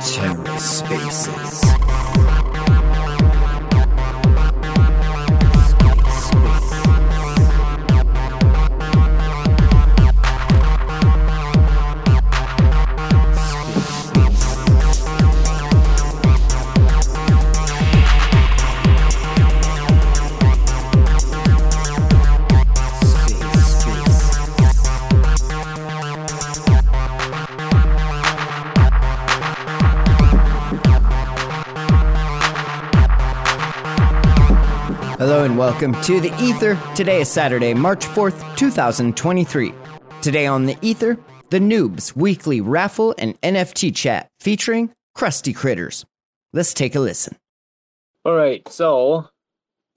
TerraSpaces. Hello welcome to the Ether. Today is Saturday, March 4th, 2023. Today on the Ether, the Noobs weekly raffle and NFT chat featuring Krusty Kritters. Let's take a listen. All right, so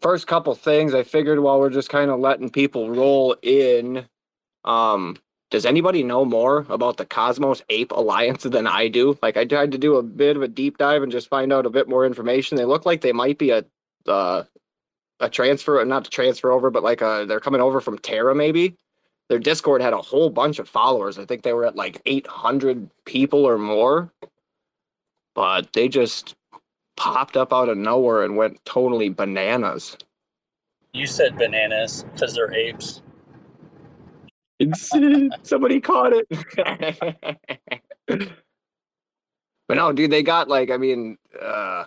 first couple things I figured while we're just kind of letting people roll in. Um, does anybody know more about the Cosmos Ape Alliance than I do? Like, I tried to do a bit of a deep dive and just find out a bit more information. They look like they might be a uh, a transfer, not a transfer over, but like a, they're coming over from Terra maybe. Their Discord had a whole bunch of followers. I think they were at like 800 people or more. But they just popped up out of nowhere and went totally bananas. You said bananas because they're apes. It's, somebody caught it. but no, dude, they got like, I mean, uh,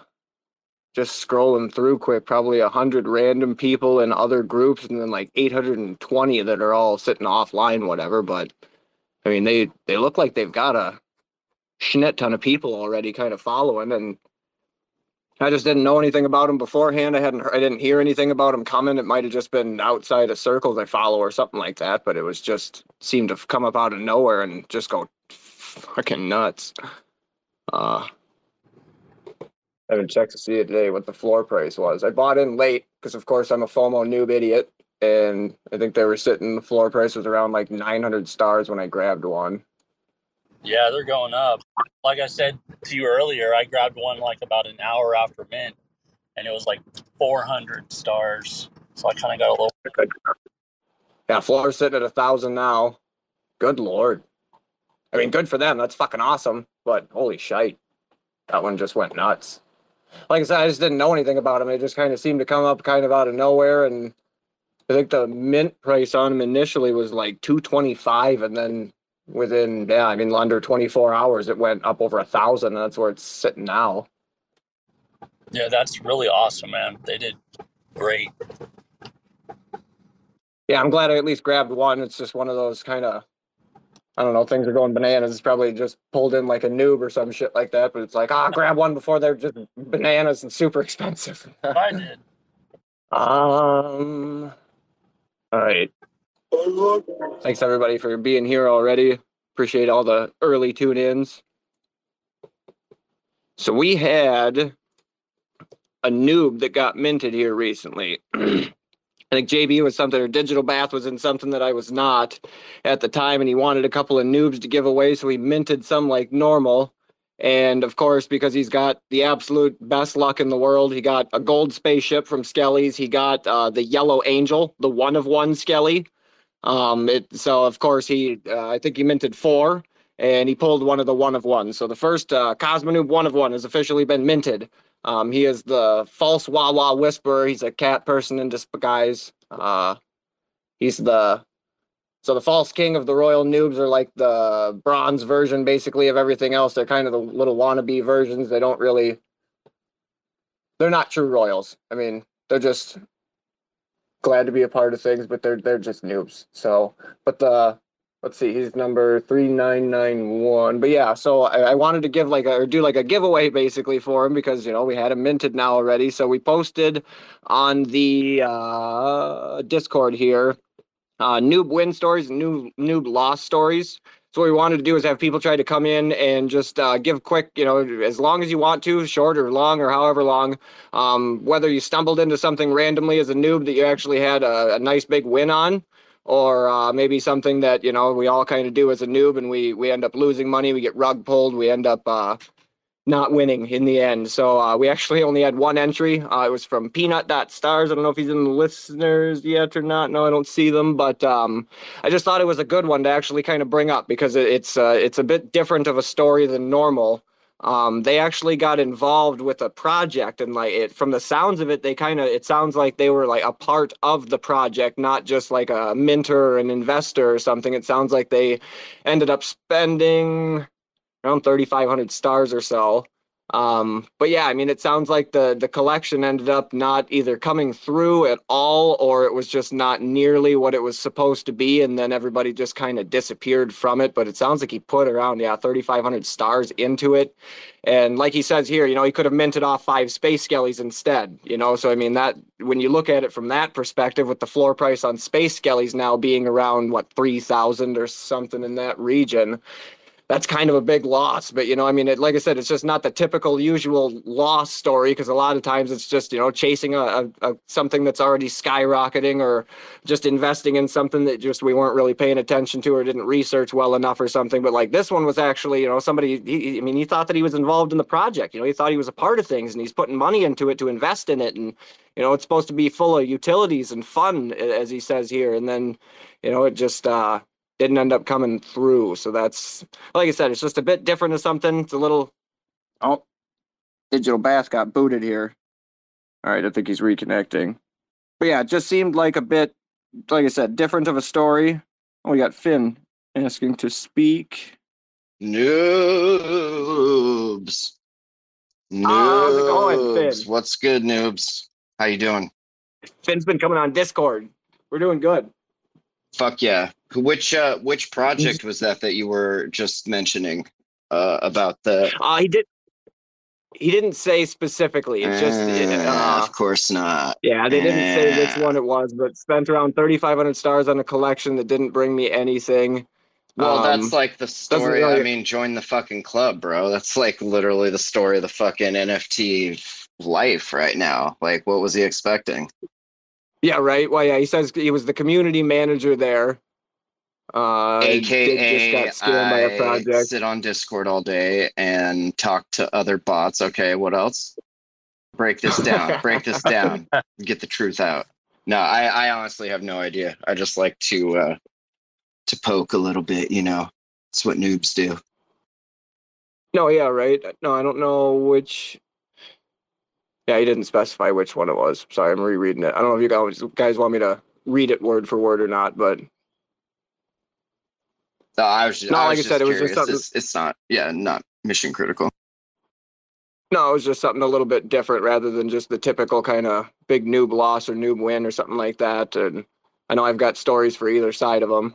just scrolling through quick, probably a hundred random people in other groups, and then like 820 that are all sitting offline, whatever. But I mean, they they look like they've got a schnit ton of people already kind of following, and I just didn't know anything about them beforehand. I hadn't, I didn't hear anything about them coming. It might have just been outside of circles I follow or something like that. But it was just seemed to come up out of nowhere and just go fucking nuts. Uh, I haven't checked to see it today what the floor price was. I bought in late because, of course, I'm a FOMO noob idiot, and I think they were sitting. The floor price was around like 900 stars when I grabbed one. Yeah, they're going up. Like I said to you earlier, I grabbed one like about an hour after mint, and it was like 400 stars. So I kind of got a little. Yeah, floor's sitting at a thousand now. Good lord. I mean, good for them. That's fucking awesome. But holy shite, that one just went nuts like I said, I just didn't know anything about them. It just kind of seemed to come up kind of out of nowhere. And I think the mint price on them initially was like 225 and then within yeah, I mean under 24 hours it went up over a thousand and that's where it's sitting now. Yeah, that's really awesome, man. They did great. Yeah, I'm glad I at least grabbed one. It's just one of those kind of I don't know, things are going bananas. It's probably just pulled in like a noob or some shit like that. But it's like, ah, grab one before they're just bananas and super expensive. I did. Um. All right. Thanks everybody for being here already. Appreciate all the early tune ins. So we had a noob that got minted here recently. I think JB was something, or Digital Bath was in something that I was not at the time, and he wanted a couple of noobs to give away, so he minted some like normal. And of course, because he's got the absolute best luck in the world, he got a gold spaceship from Skelly's. He got uh, the Yellow Angel, the one of one Skelly. Um, it, so of course he, uh, I think he minted four, and he pulled one of the one of one. So the first uh, Cosmonoob one of one has officially been minted. Um, he is the false wah wah whisperer. He's a cat person in disguise. Uh, he's the so the false king of the royal noobs are like the bronze version, basically, of everything else. They're kind of the little wannabe versions. They don't really. They're not true royals. I mean, they're just glad to be a part of things, but they're they're just noobs. So, but the let's see, he's number 3991. But yeah, so I, I, wanted to give like a, or do like a giveaway basically for him because, you know, we had him minted now already. So we posted on the uh, Discord here, uh, noob win stories, new noob loss stories. So what we wanted to do is have people try to come in and just uh, give quick, you know, as long as you want to, short or long or however long. Um, whether you stumbled into something randomly as a noob that you actually had a, a nice big win on, or uh, maybe something that you know we all kind of do as a noob and we we end up losing money we get rug pulled we end up uh, not winning in the end. So uh, we actually only had one entry. Uh, it was from Peanut Stars. I don't know if he's in the listeners yet or not. No, I don't see them, but um, I just thought it was a good one to actually kind of bring up because it's uh, it's a bit different of a story than normal. Um, they actually got involved with a project and like it from the sounds of it they kind of it sounds like they were like a part of the project not just like a mentor or an investor or something it sounds like they ended up spending around 3,500 stars or so. Um, but yeah, I mean, it sounds like the the collection ended up not either coming through at all, or it was just not nearly what it was supposed to be, and then everybody just kind of disappeared from it. But it sounds like he put around yeah 3,500 stars into it, and like he says here, you know, he could have minted off five space skellies instead. You know, so I mean that when you look at it from that perspective, with the floor price on space skellies now being around what 3,000 or something in that region that's kind of a big loss. But you know, I mean, it, like I said, it's just not the typical usual loss story because a lot of times it's just you know chasing a, a, a, something that's already skyrocketing or just investing in something that just we weren't really paying attention to or didn't research well enough or something. But like this one was actually you know somebody. He, I mean, he thought that he was involved in the project. You know, he thought he was a part of things and he's putting money into it to invest in it and you know it's supposed to be full of utilities and fun as he says here and then you know it just uh didn't end up coming through. So that's like I said, it's just a bit different of something. It's a little oh digital bath got booted here. All right, I think he's reconnecting. But yeah, it just seemed like a bit like I said, different of a story. Oh, we got Finn asking to speak. Noobs. Noobs. how's it going, Finn? What's good, noobs? How you doing? Finn's been coming on Discord. We're doing good. Fuck yeah. Which uh which project was that that you were just mentioning uh about the Uh he did he didn't say specifically. It just Uh, uh, of course not. yeah, they didn't say which one it was, but spent around 3500 stars on a collection that didn't bring me anything. Well, Um, that's like the story. really- I mean, join the fucking club, bro. That's like literally the story of the fucking NFT life right now. Like, what was he expecting? Yeah, right. Well, yeah, he says he was the community manager there. Uh, did- AKA, just got scammed by a I project. sit on Discord all day and talk to other bots. Okay, what else? Break this down. break this down. Get the truth out. No, I, I honestly have no idea. I just like to uh, to poke a little bit. You know, it's what noobs do. No, yeah, right. No, I don't know which. Yeah, he didn't specify which one it was. Sorry, I'm rereading it. I don't know if you guys guys want me to read it word for word or not, but No, I was just, No, I like I said, just it was just something- It's, it's not. Yeah, not mission critical. no, it was just something a little bit different rather than just the typical kind of big noob loss or noob win or something like that. And I know I've got stories for either side of them.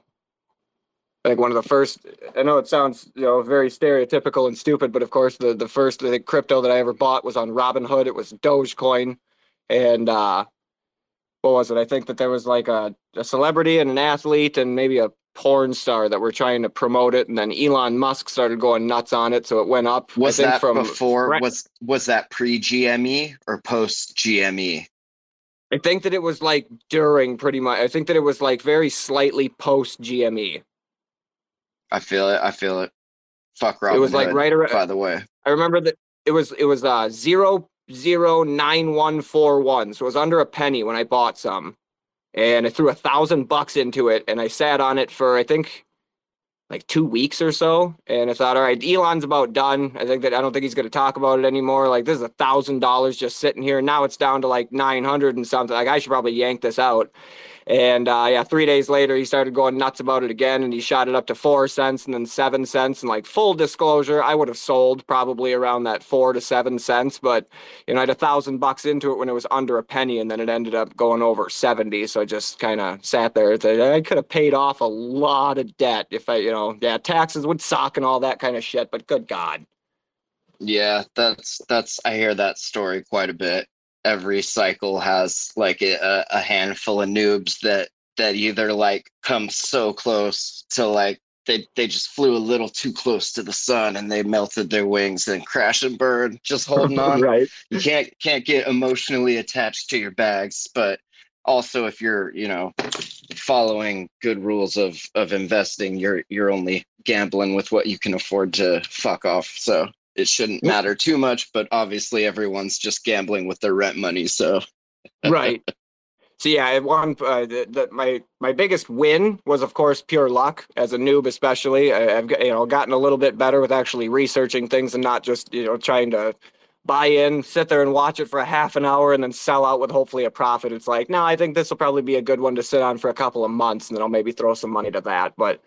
I think one of the first, I know it sounds, you know, very stereotypical and stupid, but of course the, the first I think, crypto that I ever bought was on Robinhood. It was Dogecoin. And uh, what was it? I think that there was like a, a celebrity and an athlete and maybe a porn star that were trying to promote it. And then Elon Musk started going nuts on it. So it went up. I Was think, that from before? Right. Was was that pre GME or post? GME? I think that it was like during pretty much. I think that it was like very slightly post GME. I feel it. I feel it. Fuck Robin it was like Hood, right around. By the way, I remember that it was it was uh zero zero nine one four one. So it was under a penny when I bought some, and I threw a thousand bucks into it, and I sat on it for I think like two weeks or so, and I thought, all right, Elon's about done. I think that I don't think he's going to talk about it anymore. Like this is a thousand dollars just sitting here. And now it's down to like nine hundred and something. Like I should probably yank this out. And uh, yeah, three days later, he started going nuts about it again, and he shot it up to four cents and then seven cents. And like full disclosure, I would have sold probably around that four to seven cents, but you know, I had a thousand bucks into it when it was under a penny, and then it ended up going over seventy. So I just kind of sat there. I could have paid off a lot of debt if I, you know, yeah, taxes would suck and all that kind of shit. But good God, yeah, that's that's. I hear that story quite a bit. Every cycle has like a, a handful of noobs that that either like come so close to like they they just flew a little too close to the sun and they melted their wings and crash and burn, just holding on. right? you can't can't get emotionally attached to your bags but also if you're you know following good rules of of investing you're you're only gambling with what you can afford to fuck off so it shouldn't matter too much, but obviously everyone's just gambling with their rent money. So right. So yeah, I won. Uh, the, the, my my biggest win was, of course, pure luck. As a noob, especially, I, have you know gotten a little bit better with actually researching things and not just you know trying to buy in, sit there and watch it for a half an hour, and then sell out with hopefully a profit. It's like, no, I think this will probably be a good one to sit on for a couple of months, and then I'll maybe throw some money to that. But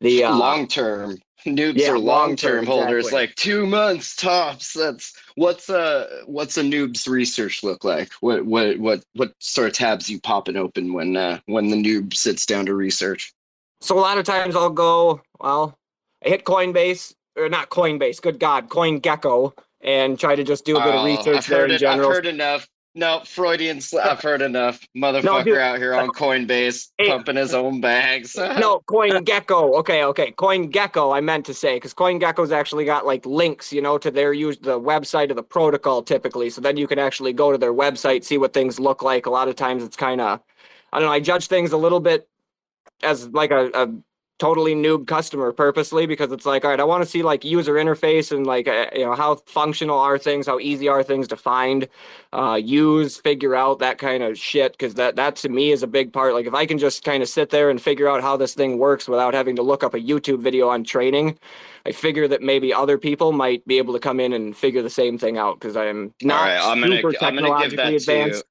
the uh, long term noobs yeah, are long term holders, exactly. like two months tops. That's what's a what's a noob's research look like? What what what what sort of tabs you popping open when uh, when the noob sits down to research? So a lot of times I'll go well, I hit Coinbase or not Coinbase. Good God, coin gecko and try to just do a bit oh, of research I've there in it, general. I've heard enough. No, Freudian. Sl- I've heard enough. Motherfucker no, out here on Coinbase hey, pumping his own bags. no, Coin Gecko. Okay, okay. Coin Gecko, I meant to say because Coin Gecko's actually got like links, you know, to their use the website of the protocol typically. So then you can actually go to their website, see what things look like. A lot of times it's kind of, I don't know. I judge things a little bit as like a, a totally noob customer purposely because it's like all right i want to see like user interface and like uh, you know how functional are things how easy are things to find uh, use figure out that kind of shit because that that to me is a big part. Like if i can just kind of sit there and figure out how this thing works without having to look up a youtube video on training i figure that maybe other people might be able to come in and figure the same thing out because i'm not right, I'm super gonna, technologically advanced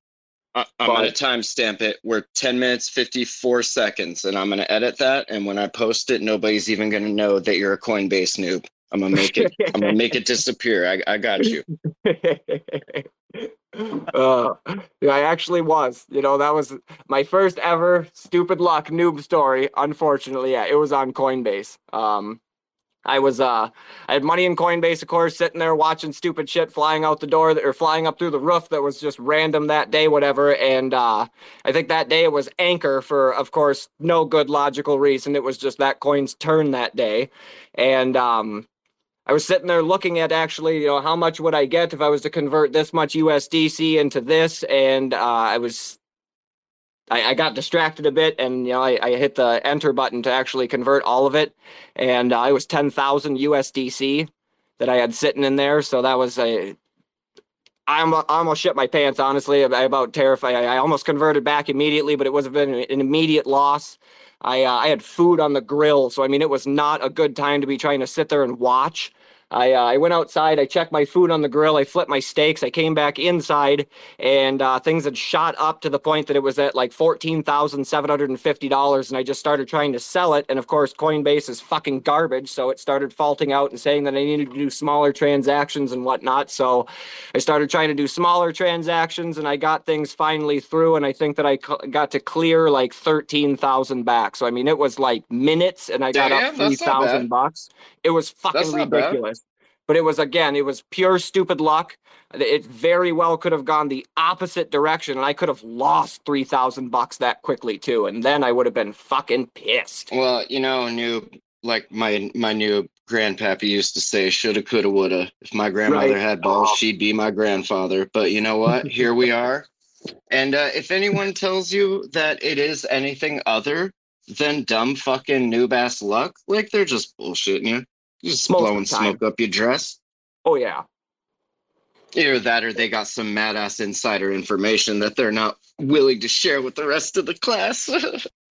I'm but, going to timestamp it. We're 10 minutes, 54 seconds, and I'm going to edit that. And when I post it, nobody's even going to know that you're a Coinbase noob. I'm gonna make it. I'm gonna make it disappear. I, I got you. uh, yeah, I actually was. You know, that was my first ever stupid luck noob story. Unfortunately, yeah, it was on Coinbase. Um, I was uh I had money in Coinbase, of course, sitting there watching stupid shit flying out the door that, or flying up through the roof that was just random that day, whatever. And uh I think that day it was Anchor for, of course, no good logical reason. It was just that coin's turn that day. And um I was sitting there looking at actually, you know, how much would I get if I was to convert this much USDC into this, and uh, I was I, I, got distracted a bit and you know I, I, hit the enter button to actually convert all of it. And uh, I was 10,000 USDC that I had sitting in there. So that was a I almost shit my pants honestly I about terrified I almost converted back immediately but it was an immediate loss. I uh, I had food on the grill. So I mean it was not a good time to be trying to sit there and watch I uh, I went outside. I checked my food on the grill. I flipped my steaks. I came back inside, and uh, things had shot up to the point that it was at like fourteen thousand seven hundred and fifty dollars. And I just started trying to sell it. And of course, Coinbase is fucking garbage, so it started faulting out and saying that I needed to do smaller transactions and whatnot. So I started trying to do smaller transactions, and I got things finally through. And I think that I got to clear like thirteen thousand back. So I mean, it was like minutes, and I got Damn, up three thousand bucks. It was fucking ridiculous. Bad but it was again, it was pure stupid luck. It very well could have gone the opposite direction, and I could have lost three thousand bucks that quickly too, and then I would have been fucking pissed. Well, you know, new like my my new grandpappy used to say, "Shoulda, coulda, woulda." If my grandmother right. had balls, oh. she'd be my grandfather. But you know what? Here we are. And uh, if anyone tells you that it is anything other than dumb fucking noob ass luck, like they're just bullshitting you. You just Most blowing smoke up your dress. Oh yeah. Either that or they got some mad ass insider information that they're not willing to share with the rest of the class.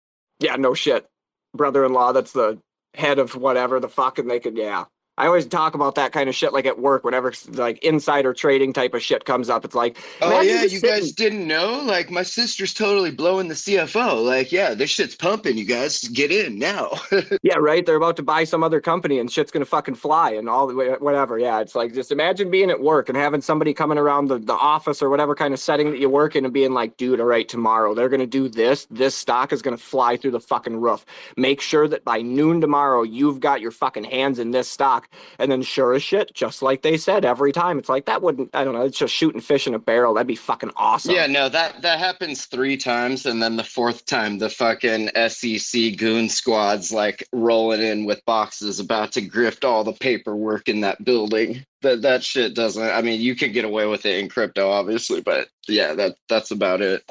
yeah, no shit. Brother in law, that's the head of whatever the fuck, and they could, yeah. I always talk about that kind of shit like at work whenever like insider trading type of shit comes up. It's like, oh yeah, you sitting. guys didn't know? Like my sister's totally blowing the CFO. Like, yeah, this shit's pumping. You guys get in now. yeah, right. They're about to buy some other company and shit's gonna fucking fly and all the way, whatever. Yeah, it's like just imagine being at work and having somebody coming around the, the office or whatever kind of setting that you work in and being like, dude, all right, tomorrow they're gonna do this. This stock is gonna fly through the fucking roof. Make sure that by noon tomorrow you've got your fucking hands in this stock and then sure as shit, just like they said every time, it's like that wouldn't. I don't know. It's just shooting fish in a barrel. That'd be fucking awesome. Yeah, no, that that happens three times, and then the fourth time, the fucking SEC goon squads like rolling in with boxes, about to grift all the paperwork in that building. That that shit doesn't. I mean, you could get away with it in crypto, obviously, but yeah, that that's about it.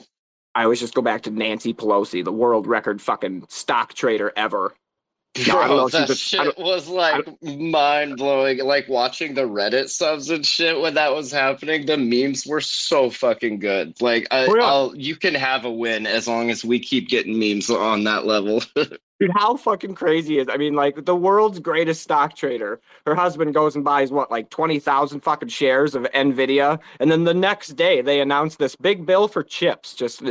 I always just go back to Nancy Pelosi, the world record fucking stock trader ever. No, I don't know Bro, that shit was like mind blowing. Like watching the Reddit subs and shit when that was happening. The memes were so fucking good. Like, I, Oh, yeah. I'll, you can have a win as long as we keep getting memes on that level. Dude, how fucking crazy is? I mean, like the world's greatest stock trader. Her husband goes and buys what, like twenty thousand fucking shares of Nvidia, and then the next day they announce this big bill for chips. Just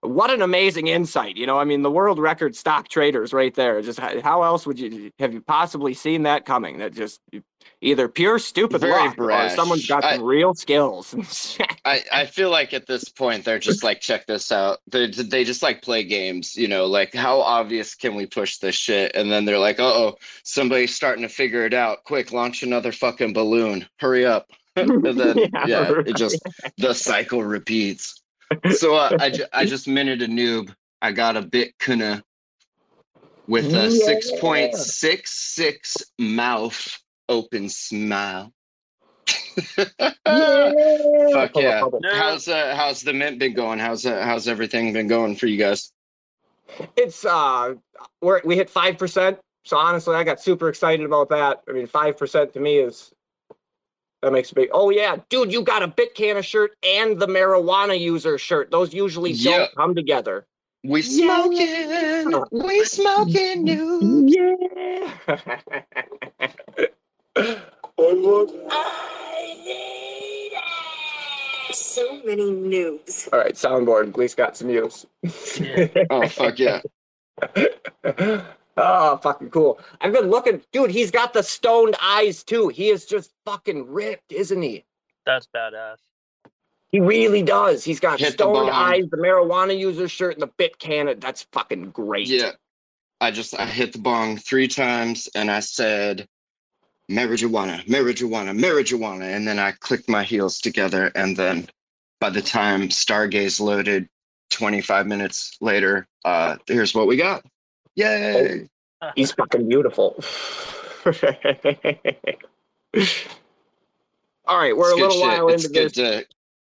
what an amazing insight, you know? I mean, the world record stock traders right there. Just how, else would you have you possibly seen that coming? That just either pure stupid Very luck or someone's got I- some real skills. I, I feel like at this point they're just like check this out they they just like play games you know like how obvious can we push this shit and then they're like oh somebody's starting to figure it out quick launch another fucking balloon hurry up and then Yeah, yeah, right. it just the cycle repeats so uh, I, ju- I just minted a noob I got a Bitcanna with a Yeah. 6.66 mouth open smile Fuck yeah. How's uh, how's the mint been going? How's uh, how's everything been going for you guys? It's uh, we're we hit five percent. So honestly, I got super excited about that. I mean, five percent to me is that makes a big. Oh yeah, dude, you got a Bitcanna shirt and the marijuana user shirt. Those usually Yeah. don't come together. We Yeah. smoking, we smoking new. Yeah. So many noobs. All right, soundboard. At least got some use. Yeah. Oh fuck yeah! oh, fucking cool. I've been looking, dude. He's got the stoned eyes too. He is just fucking ripped, isn't he? That's badass. He really does. He's got Hit the stoned bomb. eyes, the marijuana user shirt, and the Bitcanna. That's fucking great. Yeah, I just I hit the bong three times and I said marijuana, marijuana, marijuana, and then I clicked my heels together and then by the time Stargaze loaded, twenty five minutes later, uh, here's what we got. Yay! He's fucking beautiful. All right, we're a It's good little while it's into good this. to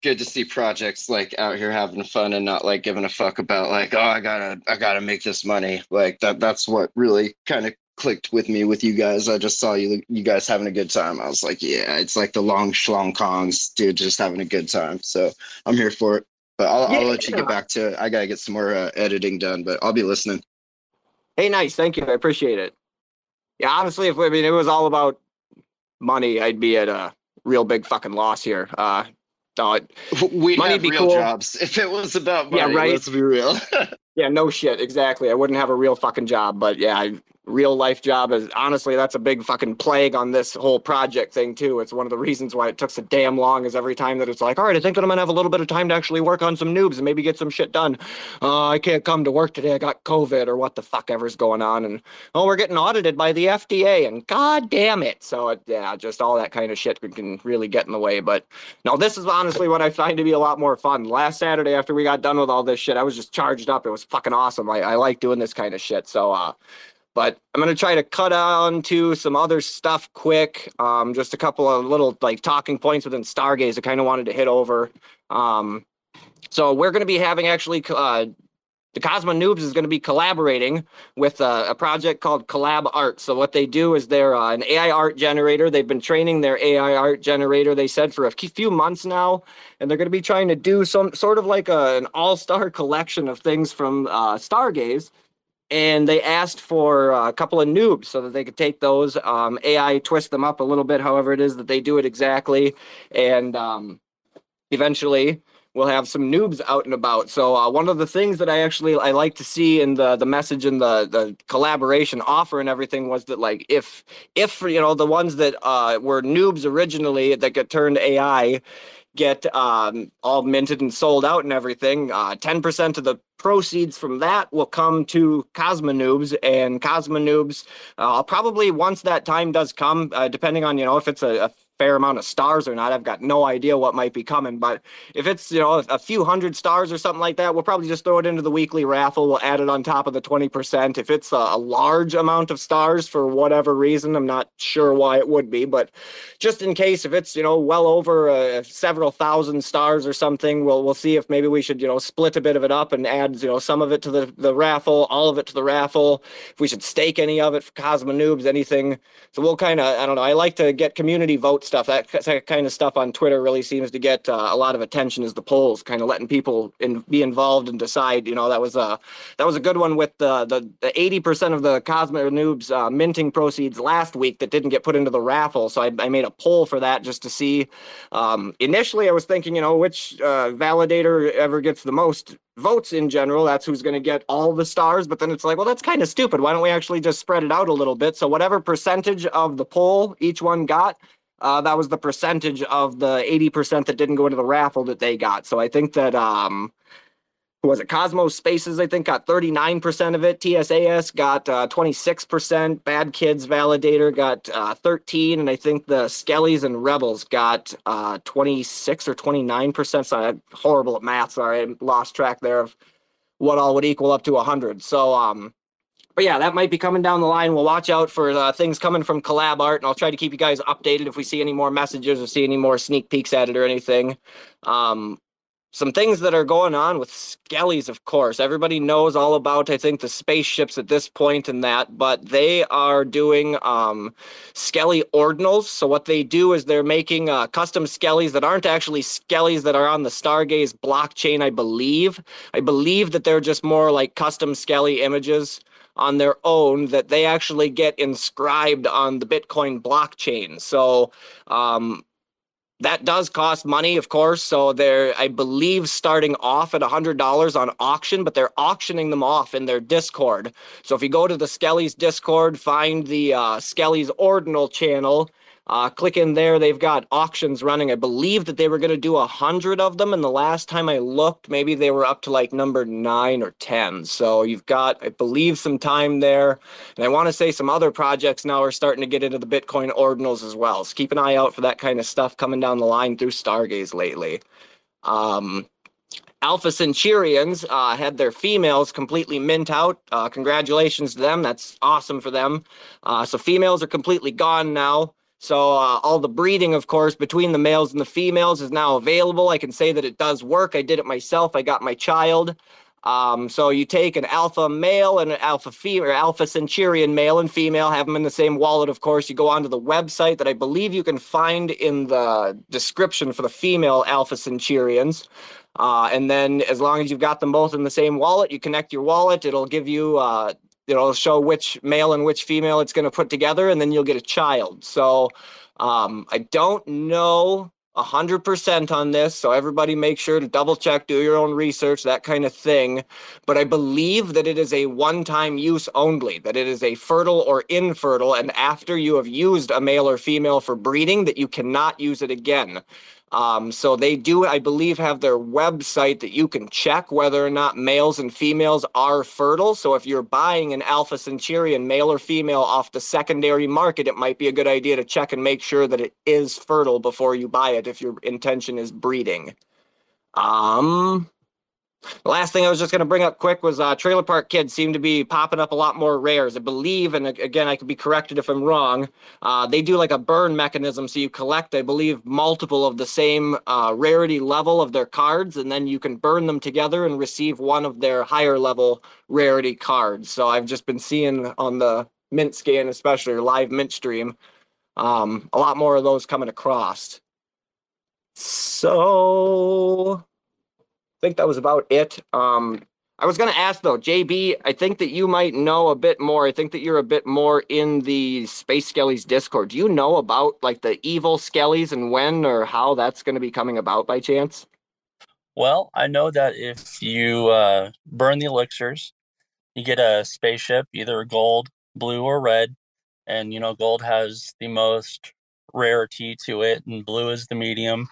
good to see projects like out here having fun and not like giving a fuck about like oh I gotta I gotta make this money. Like that that's what really kind of clicked with me with you guys. I just saw you you guys having a good time. I was like yeah it's like the long schlong kongs dude just having a good time. So I'm here for it. But I'll, I'll let you Yeah. get back to it. I gotta get some more uh, editing done but I'll be listening Hey, nice. Thank you. I appreciate it. Yeah, honestly, if I mean it was all about money, I'd be at a real big fucking loss here. Uh, no, it, we'd Money'd have be real cool. jobs if it was about money. Yeah, money right. let's be real Yeah, no shit. Exactly. I wouldn't have a real fucking job, but yeah, I, real life job is honestly that's a big fucking plague on this whole project thing too. It's one of the reasons why it took so damn long. Is every time that it's like, all right, I think that I'm gonna have a little bit of time to actually work on some noobs and maybe get some shit done. Uh, I can't come to work today. I got COVID or what the fuck ever's going on, and oh, we're getting audited by the FDA, and god damn it. So it, yeah, just all that kind of shit can, can really get in the way. But no, this is honestly what I find to be a lot more fun. Last Saturday after we got done with all this shit, I was just charged up. It was fucking awesome. I, I like doing this kind of shit. So uh but I'm gonna try to cut on to some other stuff quick. Um, just a couple of little like talking points within Stargaze I kind of wanted to hit over. Um, so we're gonna be having actually uh, the Cosmo Noobs is going to be collaborating with a, a project called Collab Art. So what they do is they're uh, an AI art generator. They've been training their AI art generator. They said for a few- months now, and they're going to be trying to do some sort of like a, an all-star collection of things from uh, Stargaze. And they asked for uh, a couple of noobs so that they could take those um, AI, twist them up a little bit, however it is that they do it exactly, and um, eventually we'll have some noobs out and about. So uh, one of the things that I actually I like to see in the the message and the the collaboration offer and everything was that like if if you know the ones that uh, were noobs originally that get turned AI get um, all minted and sold out and everything, uh, 10% of the proceeds from that will come to Cosmo Noobs and Cosmo Noobs. Uh, probably once that time does come, uh, depending on, you know, if it's a, a fair amount of stars or not. I've got no idea what might be coming, but if it's you know a few hundred stars or something like that, we'll probably just throw it into the weekly raffle. We'll add it on top of the twenty percent. If it's a, a large amount of stars for whatever reason, I'm not sure why it would be, but just in case, if it's you know well over uh, several thousand stars or something, we'll we'll see if maybe we should you know split a bit of it up and add you know some of it to the the raffle, all of it to the raffle. If we should stake any of it for Cosmo Noobs, anything. So we'll kind of I don't know. I like to get community vote stuff. That, kind of stuff on Twitter really seems to get uh, a lot of attention. Is the polls kind of letting people in, be involved and decide? You know that was a that was a good one with the the eighty percent of the Cosmo Noobs uh, minting proceeds last week that didn't get put into the raffle. So I, I made a poll for that just to see. Um, initially, I was thinking, you know, which uh, validator ever gets the most votes in general. That's who's going to get all the stars. But then it's like, well, that's kind of stupid. Why don't we actually just spread it out a little bit? So whatever percentage of the poll each one got, uh, that was the percentage of the 80% that didn't go into the raffle that they got. So I think that um, was it Cosmos Spaces? I think got 39% of it. TSAS got uh, 26%. Bad Kids Validator got uh, 13, and I think the Skellies and Rebels got uh, 26 or 29%. So I'm horrible at math. Sorry, I lost track there of what all would equal up to 100. So um, but yeah, that might be coming down the line. We'll watch out for uh, things coming from Collab Art, and I'll try to keep you guys updated if we see any more messages or see any more sneak peeks at it or anything. Um, some things that are going on with Skellies, of course. Everybody knows all about, I think, the spaceships at this point and that, but they are doing um, Skelly ordinals. So what they do is they're making uh, custom Skellies that aren't actually Skellies that are on the Stargaze blockchain, I believe. I believe that they're just more like custom Skelly images on their own that they actually get inscribed on the Bitcoin blockchain. So um, that does cost money, of course. So they're, I believe, starting off at $100 on auction, but they're auctioning them off in their Discord. So if you go to the Skelly's Discord, find the uh, Skellies Ordinal channel, uh, click in there. They've got auctions running. I believe that they were going to do a hundred of them, and the last time I looked, maybe they were up to like number nine or ten. So you've got, I believe, some time there. And I want to say some other projects now are starting to get into the Bitcoin ordinals as well. So keep an eye out for that kind of stuff coming down the line through Stargaze lately. Um, Alpha Centurions uh, had their females completely mint out. Uh, congratulations to them. That's awesome for them. Uh, so females are completely gone now. So uh, all the breeding, of course, between the males and the females is now available. I can say that it does work. I did it myself. I got my child. Um, so you take an alpha male and an alpha female, alpha centurion male and female, have them in the same wallet. Of course, you go onto the website that I believe you can find in the description for the female alpha centurions. Uh, and then as long as you've got them both in the same wallet, you connect your wallet. It'll give you uh, it'll show which male and which female it's going to put together, and then you'll get a child. So um, I don't know hundred percent on this, so everybody make sure to double check, do your own research, that kind of thing. But I believe that it is a one-time use only, that it is a fertile or infertile, and after you have used a male or female for breeding, that you cannot use it again. Um, so they do, I believe, have their website that you can check whether or not males and females are fertile. So if you're buying an Alpha Centurion, male or female, off the secondary market, it might be a good idea to check and make sure that it is fertile before you buy it if your intention is breeding. Um, the last thing I was just going to bring up quick was uh, Trailer Park Kids seem to be popping up a lot more rares. I believe, and again, I could be corrected if I'm wrong. Uh, they do like a burn mechanism, so you collect, I believe, multiple of the same uh, rarity level of their cards, and then you can burn them together and receive one of their higher level rarity cards. So I've just been seeing on the mint scan, especially or live mint stream, um, a lot more of those coming across. So think that was about it. Um, I was going to ask though, JB, I think that you might know a bit more. I think that you're a bit more in the Space Skellies Discord. Do you know about like the evil Skellies and when or how that's going to be coming about by chance? Well, I know that if you uh, burn the elixirs, you get a spaceship, either gold, blue, or red. And, you know, gold has the most rarity to it, and blue is the medium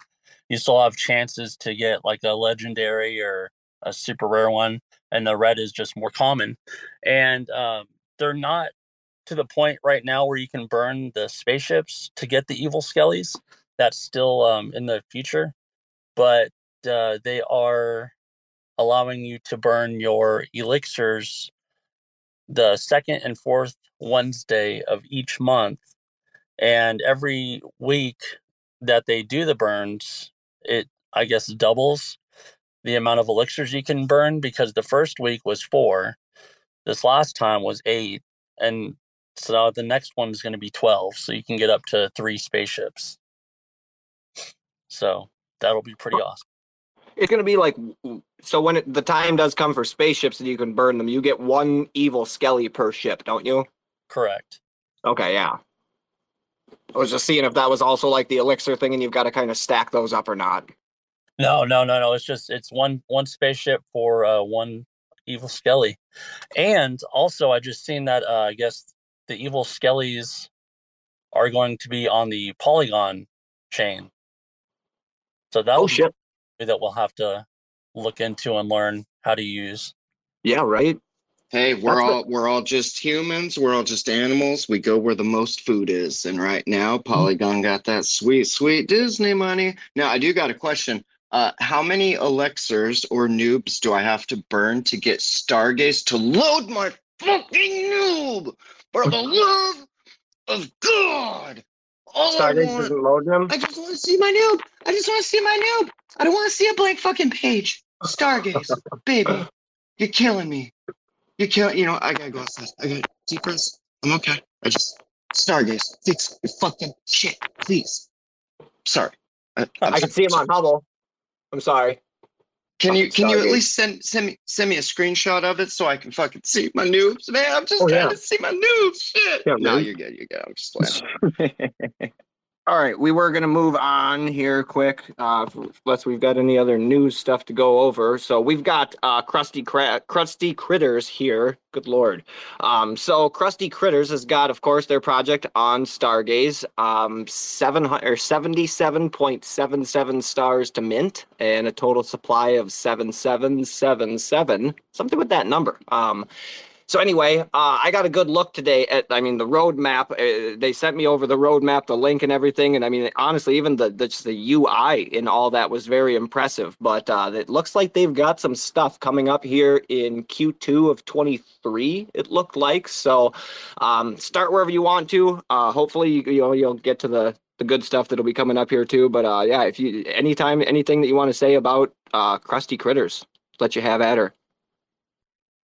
you still have chances to get like a legendary or a super rare one, and the red is just more common. And um, they're not to the point right now where you can burn the spaceships to get the evil skellies. That's still um, in the future, but uh, they are allowing you to burn your elixirs the second and fourth Wednesday of each month. And every week that they do the burns, it, I guess, doubles the amount of elixirs you can burn because the first week was four. This last time was eight. And so the next one is going to be 12. So you can get up to three spaceships. So that'll be pretty awesome. It's going to be like so when it, the time does come for spaceships and you can burn them, you get one evil skelly per ship, don't you? Correct. Okay, yeah. I was just seeing if that was also like the elixir thing, and you've got to kind of stack those up or not. No, no, no, no. It's just it's one one spaceship for uh, one evil skelly, and also I just seen that uh, I guess the evil skellies are going to be on the Polygon chain. So that Oh shit! that we'll have to look into and learn how to use. Yeah, right. Hey, we're That's all we're all just humans. We're all just animals. We go where the most food is, and right now, Polygon got that sweet, sweet Disney money. Now, I do got a question. Uh, how many elixirs or noobs do I have to burn to get Stargaze to load my fucking noob? For the love of God! All I want- doesn't load them. I just want to see my noob. I just want to see my noob. I don't want to see a blank fucking page. Stargaze, baby, you're killing me. You're killing. You know, I gotta go outside. I got deep breaths. I'm okay. I just Stargaze, fix your fucking shit, please. Sorry. I, I can see him on Hubble. I'm sorry. Can you can you at least send send me send me a screenshot of it so I can fucking see my noobs, man? I'm just Oh, trying yeah. to see my noobs. Shit. Yeah, no, you're good. You're good. I'm just playing. All right, we were gonna move on here quick, uh, unless we've got any other news stuff to go over. So we've got uh, Krusty Cra- Krusty Kritters here. Good lord. Um, so Krusty Kritters has got, of course, their project on Stargaze. Um, seven or seventy-seven point seven seven stars to mint, and a total supply of seven seven seven seven. Something with that number. Um, so anyway, uh, I got a good look today at. I mean, the roadmap. Uh, they sent me over the roadmap, the link, and everything. And I mean, honestly, even the the, just the UI and all that was very impressive. But uh, it looks like they've got some stuff coming up here in Q2 of 23. It looked like so. Um, start wherever you want to. Uh, hopefully, you, you know you'll get to the the good stuff that'll be coming up here too. But uh, yeah, if you anytime anything that you want to say about uh, Krusty Kritters, let you have at her.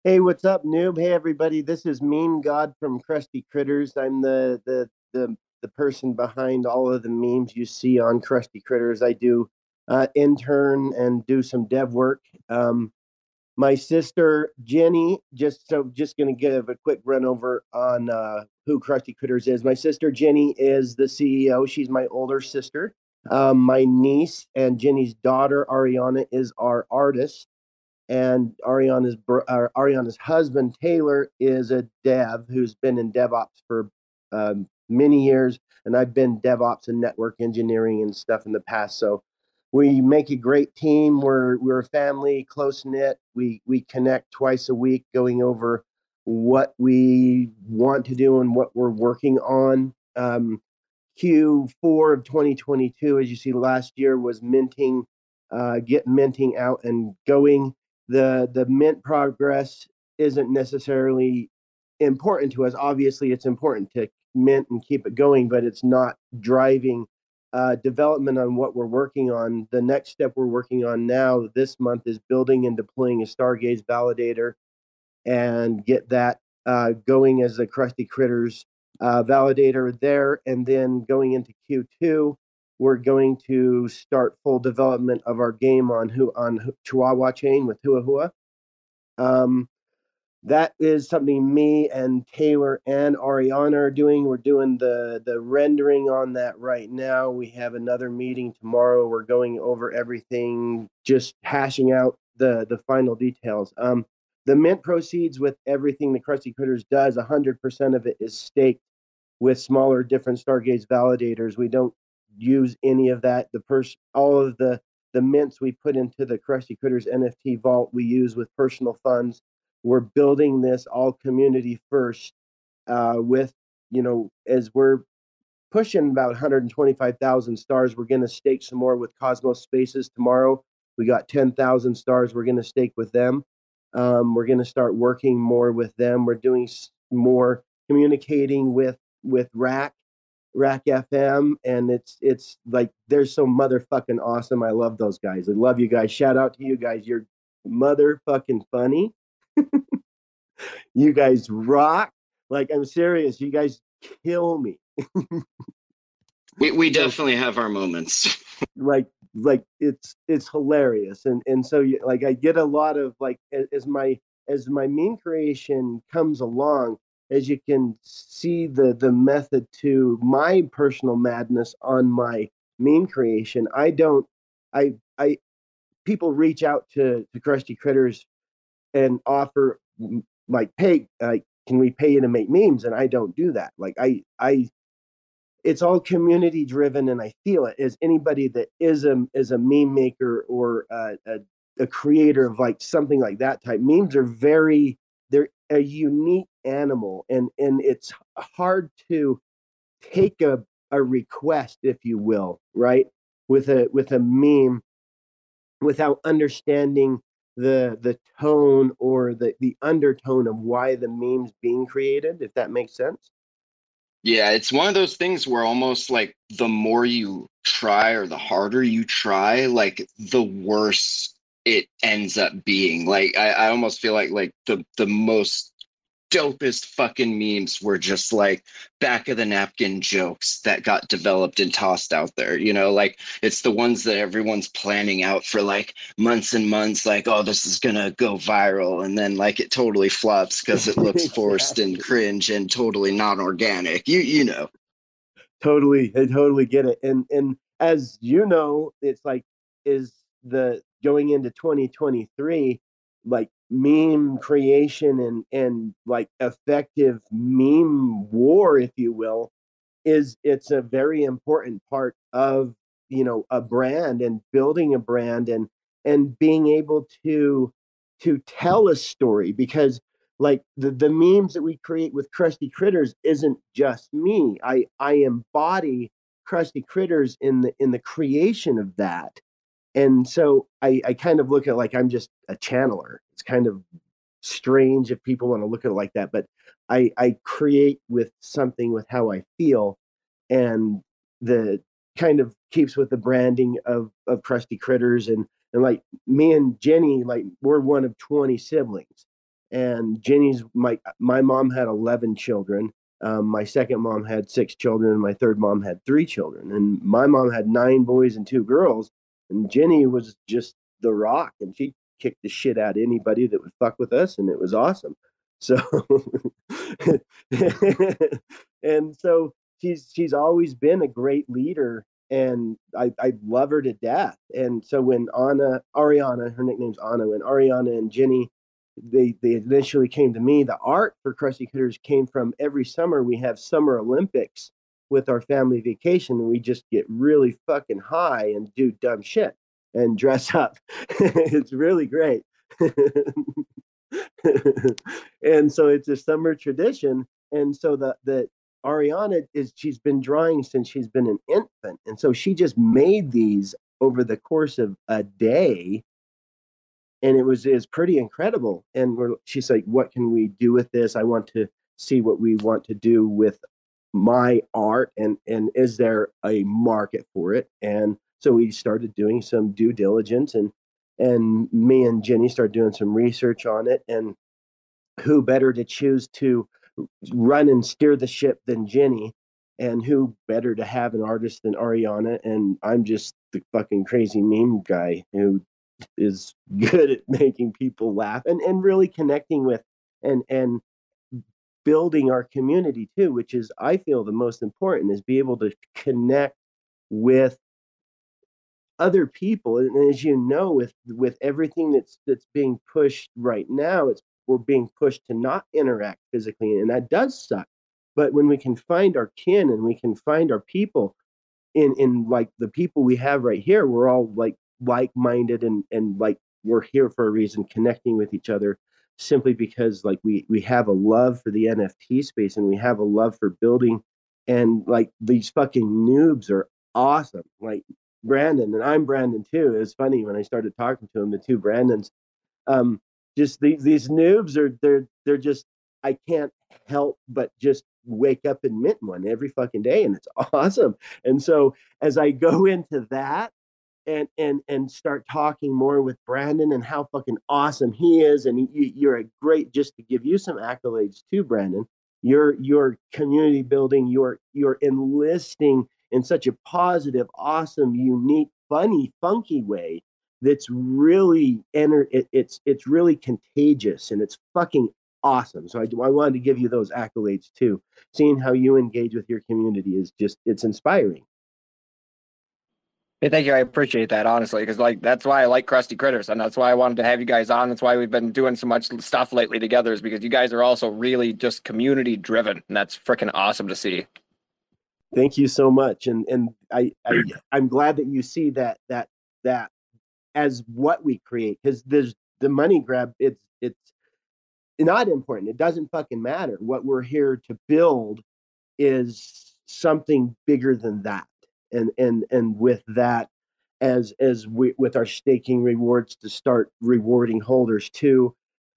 Hey, what's up, noob? Hey, everybody. This is Meme God from Krusty Kritters. I'm the the the the person behind all of the memes you see on Krusty Kritters. I do uh, intern and do some dev work. Um, my sister Jenny, just so just going to give a quick run over on uh, who Krusty Kritters is. My sister Jenny is the CEO. She's my older sister. Um, my niece and Jenny's daughter Ariana is our artist and Ariana's Ariana's husband Taylor is a dev who's been in DevOps for um, many years, and I've been DevOps and network engineering and stuff in the past. So we make a great team. We're we're a family, close knit. We we connect twice a week, going over what we want to do and what we're working on. Um, Q4 of 2022, as you see, last year was minting, uh, get minting out and going the the mint progress isn't necessarily important to us. Obviously, it's important to mint and keep it going, but it's not driving uh, development on what we're working on. The next step we're working on now this month is building and deploying a Stargaze validator and get that uh, going as a Krusty Kritters uh, validator there. And then going into Q2, we're going to start full development of our game on who on Chihuahua chain with Hua Hua. Um, that is something me and Taylor and Ariana are doing. We're doing the the rendering on that right now. We have another meeting tomorrow. We're going over everything, just hashing out the the final details. Um, the mint proceeds with everything the Krusty Kritters does. hundred percent of it is staked with smaller, different Stargaze validators. We don't use any of that. The person, all of the the mints we put into the Krusty Kritters NFT vault we use with personal funds. We're building this all community first uh, with you know as we're pushing about 125,000 stars. We're going to stake some more with Cosmos Spaces tomorrow. We got 10,000 stars. We're going to stake with them. Um, we're going to start working more with them. We're doing more communicating with with Rack, Rack FM, and it's it's like they're so motherfucking awesome. I love those guys. I love you guys. Shout out to you guys. You're motherfucking funny. you guys rock. Like I'm serious. You guys kill me. we we definitely have our moments. like like it's it's hilarious and and so you, like i get a lot of like as my as my meme creation comes along as you can see the the method to my personal madness on my meme creation. I don't i i people reach out to to Krusty Kritters and offer like pay like can we pay you to make memes? And i don't do that. Like i i it's all community driven and i feel it. As anybody that is a is a meme maker or a, a, a, creator of like something like that type memes are very a unique animal and and it's hard to take a a request if you will right with a with a meme without understanding the the tone or the the undertone of why the meme's being created if that makes sense? Yeah, it's one of those things where almost like the more you try or the harder you try, like the worse it ends up being. Like I, I almost feel like like the the most dopest fucking memes were just like back of the napkin jokes that got developed and tossed out there. You know, like it's the ones that everyone's planning out for like months and months, like, oh, this is gonna go viral. And then like it totally flops because it looks forced and cringe and totally not organic. You you know. Totally, I totally get it. And and as you know, it's like is the going into 2023 like meme creation and and like effective meme war if you will is it's a very important part of you know a brand and building a brand and and being able to to tell a story because like the, the memes that we create with Krusty Kritters isn't just me. I i embody Krusty Kritters in the in the creation of that and so I, I kind of look at like I'm just a channeler. It's kind of strange if people want to look at it like that, but I, I create with something with how I feel, and the kind of keeps with the branding of of Krusty Kritters and and like me and Jenny like we're one of 20 siblings and Jenny's my my mom had 11 children um, my second mom had six children my third mom had three children and my mom had nine boys and two girls and Jenny was just the rock, and she kicked the shit out of anybody that would fuck with us, and it was awesome. So, and so she's she's always been a great leader, and I I love her to death. And so when Anna Ariana, her nickname's Anna, when Ariana and Jenny they they initially came to me. The art for Krusty Kritters came from every summer we have summer Olympics with our family vacation and we just get really fucking high and do dumb shit and dress up. it's really great. and so it's a summer tradition. And so the the Ariana is she's been drawing since she's been an infant. And so she just made these over the course of a day. And it was is pretty incredible. And we're she's like, what can we do with this? I want to see what we want to do with my art and and is there a market for it? And so we started doing some due diligence and and me and jenny started doing some research on it. And who better to choose to run and steer the ship than jenny? And who better to have an artist than ariana? And i'm just the fucking crazy meme guy who is good at making people laugh and and really connecting with and and building our community too, which is I feel the most important is be able to connect with other people. And as you know, with with everything that's that's being pushed right now, it's we're being pushed to not interact physically, and that does suck. But when we can find our kin and we can find our people in in like the people we have right here, we're all like like minded and and like we're here for a reason, connecting with each other simply because like we we have a love for the NFT space and we have a love for building and like these fucking noobs are awesome. Like Brandon and I'm Brandon too. It's funny when I started talking to him, the two Brandons. Um, just these these noobs are they're they're just I can't help but just wake up and mint one every fucking day, and it's awesome. And so as I go into that and and and start talking more with Brandon and how fucking awesome he is, and you, you're a great. Just to give you some accolades too, Brandon. Your your community building, your your enlisting in such a positive, awesome, unique, funny, funky way that's really enter it, it's it's really contagious and it's fucking awesome. So I, I wanted to give you those accolades too. Seeing how you engage with your community is just it's inspiring. Hey, thank you. I appreciate that honestly, because like that's why I like Krusty Kritters, and that's why I wanted to have you guys on. That's why we've been doing so much stuff lately together, is because you guys are also really just community driven, and that's freaking awesome to see. Thank you so much, and and I, I I'm glad that you see that that that as what we create because there's the money grab. It's it's not important. It doesn't fucking matter. What we're here to build is something bigger than that, and and and with that, as as we with our staking rewards to start rewarding holders too.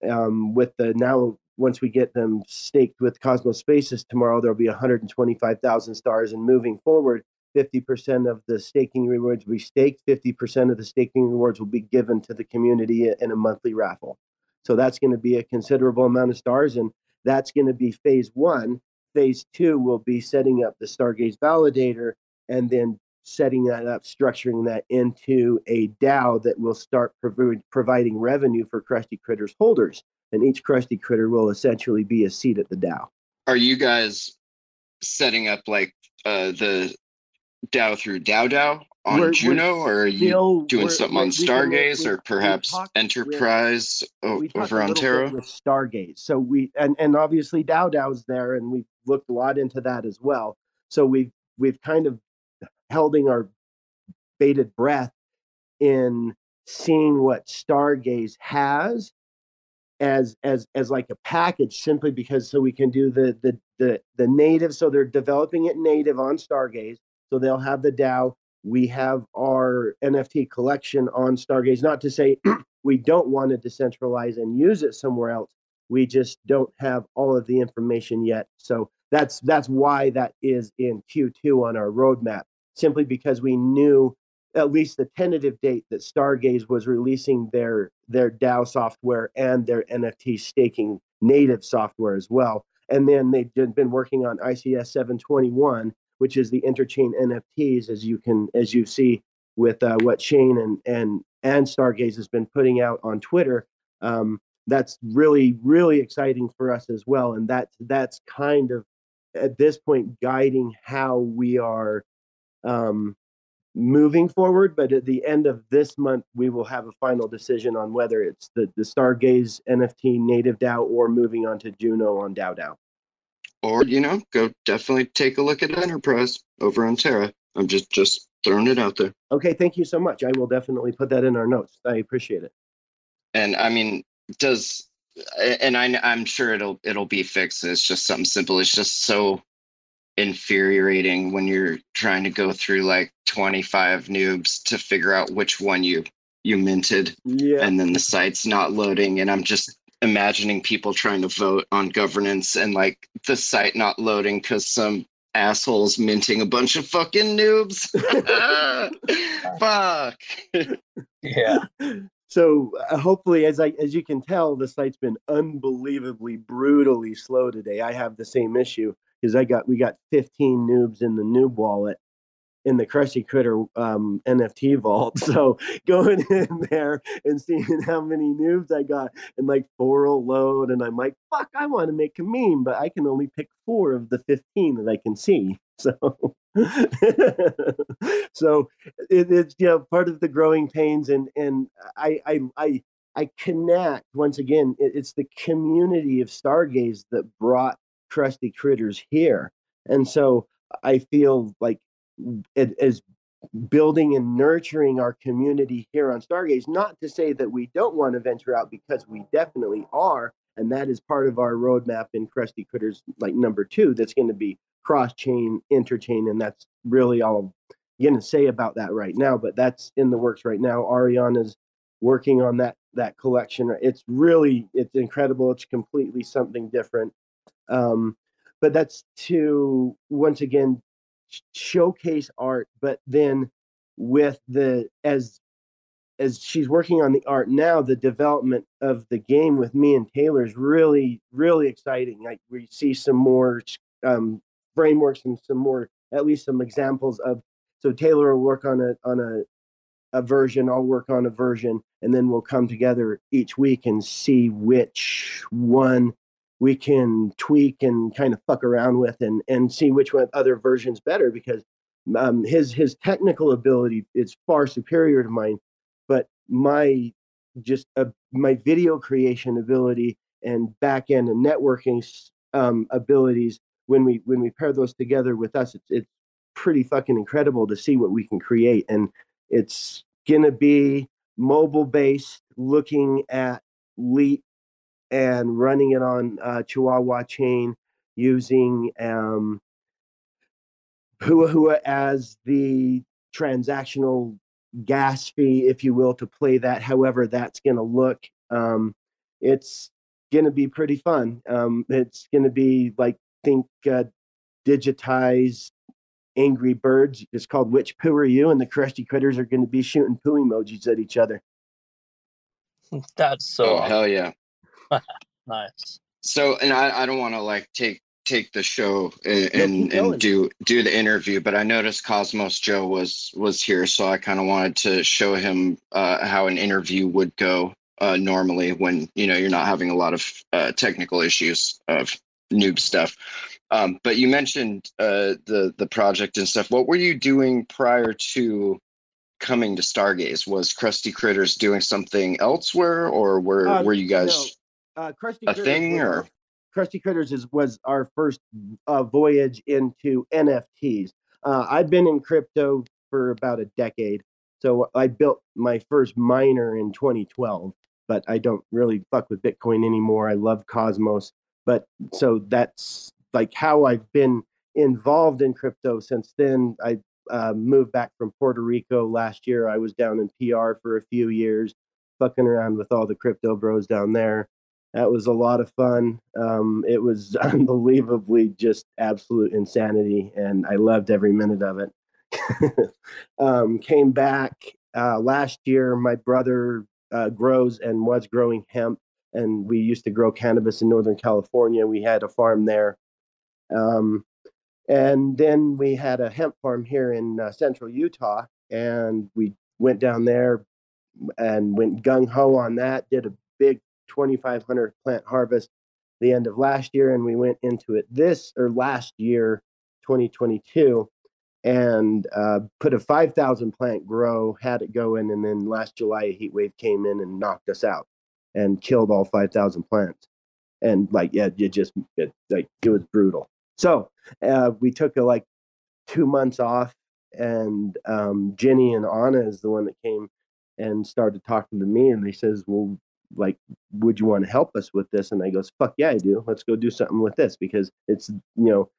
Um, with the now once we get them staked with Cosmos Spaces tomorrow, there'll be 125,000 stars. And moving forward, 50% of the staking rewards we staked, 50% of the staking rewards will be given to the community in a monthly raffle. So that's going to be a considerable amount of stars. And that's going to be phase one. Phase two will be setting up the Stargaze validator and then setting that up, structuring that into a DAO that will start prov- providing revenue for Krusty Kritters holders and each Krusty Kritter will essentially be a seat at the DAO. Are you guys setting up like uh, the DAO through DAO DAO on we're, Juno, we're or are you doing something on Stargaze, or perhaps Enterprise over on Terra? With Stargaze, so we and and obviously DAO DAO's there, and we've looked a lot into that as well. So we've we've kind of holding our bated breath in seeing what Stargaze has as as as like a package simply because so we can do the the the the native so they're developing it native on stargaze so they'll have the dao. We have our nft collection on stargaze not to say we don't want to decentralize and use it somewhere else we just don't have all of the information yet. So that's that's why that is in q2 on our roadmap simply because we knew at least the tentative date that Stargaze was releasing their their DAO software and their NFT staking native software as well. And then they've been working on ICS 721, which is the interchain NFTs, as you can as you see with uh, what Shane and and and Stargaze has been putting out on Twitter. Um, that's really really exciting for us as well, and that's that's kind of at this point guiding how we are um, moving forward. But at the end of this month, we will have a final decision on whether it's the, the Stargaze NFT native DAO or moving on to Juno on DAO DAO. Or, you know, go definitely take a look at Enterprise over on Terra. I'm just just throwing it out there. Okay, thank you so much. I will definitely put that in our notes. I appreciate it. And I mean, does and I, I'm sure it'll it'll be fixed. It's just something simple. It's just so infuriating when you're trying to go through like 25 noobs to figure out which one you you minted. Yeah. and then the site's not loading and i'm just imagining people trying to vote on governance and like the site not loading because some assholes minting a bunch of fucking noobs. Fuck. Yeah. So uh, hopefully as i as you can tell the site's been unbelievably brutally slow today. I have the same issue because I got we got 15 noobs in the noob wallet in the Krusty Kritter um, NFT vault. So going in there and seeing how many noobs I got and like four will load, and I'm like, fuck, I want to make a meme, but I can only pick four of the 15 that I can see. So, so it, it's you know part of the growing pains, and and I I I I connect once again. It, it's the community of Stargaze that brought Krusty Kritters here. And so I feel like it is building and nurturing our community here on Stargaze. Not to say that we don't want to venture out because we definitely are. And that is part of our roadmap in Krusty Kritters, like number two, that's going to be cross chain, interchain, and that's really all I'm gonna say about that right now. But that's in the works right now. Ariana's working on that that collection. It's really it's incredible. It's completely something different. Um, but that's to once again showcase art, but then with the as as she's working on the art now, the development of the game with me and Taylor is really, really exciting. Like we see some more um, frameworks and some more, at least some examples of. So Taylor will work on a on a a version, I'll work on a version, and then we'll come together each week and see which one we can tweak and kind of fuck around with and and see which one other versions better because um, his his technical ability is far superior to mine, but my just uh, my video creation ability and back end and networking um, abilities when we when we pair those together with us, it's, it's pretty fucking incredible to see what we can create. And it's gonna be mobile based, looking at Leap and running it on uh, Chihuahua chain using um, Hua Hua as the transactional gas fee, if you will, to play that. However, that's going to look. Um, it's going to be pretty fun. Um, it's going to be like think uh, digitized Angry Birds. It's called Which Poo Are You? And the Krusty Critters are going to be shooting poo emojis at each other. That's so. Oh hell yeah! nice. So, and I, I don't want to like take take the show and and, and, do do the interview, but I noticed Cosmos Joe was was here, so I kind of wanted to show him uh, how an interview would go uh, normally when you know you're not having a lot of uh, technical issues of noob stuff. Um, but you mentioned uh, the the project and stuff. What were you doing prior to coming to Stargaze? Was Krusty Kritters doing something elsewhere, or were Uh, were you guys uh, Krusty a Critters thing, was or our- Krusty Kritters is, was our first uh, voyage into NFTs. Uh, I've been in crypto for about a decade, so I built my first miner in 2012. But I don't really fuck with Bitcoin anymore. I love Cosmos, but so that's like how I've been involved in crypto since then. I uh, moved back from Puerto Rico last year. I was down in PR for a few years, fucking around with all the crypto bros down there. That was a lot of fun. Um, it was unbelievably just absolute insanity, and I loved every minute of it. um, came back uh, last year. My brother uh, grows and was growing hemp, and we used to grow cannabis in Northern California. We had a farm there. Um, and then we had a hemp farm here in uh, central Utah, and we went down there and went gung ho on that. Did a big 2,500 plant harvest the end of last year, and we went into it this or last year, 2022, and uh, put a 5,000 plant grow, had it going, and then last July a heat wave came in and knocked us out and killed all 5,000 plants. And like, yeah, it just it, like it was brutal. So uh, we took a, like two months off, and um, Jenny and Anna is the one that came and started talking to me, and they says, "Well, like, would you want to help us with this?" And I goes, "Fuck yeah, I do. Let's go do something with this because it's you know,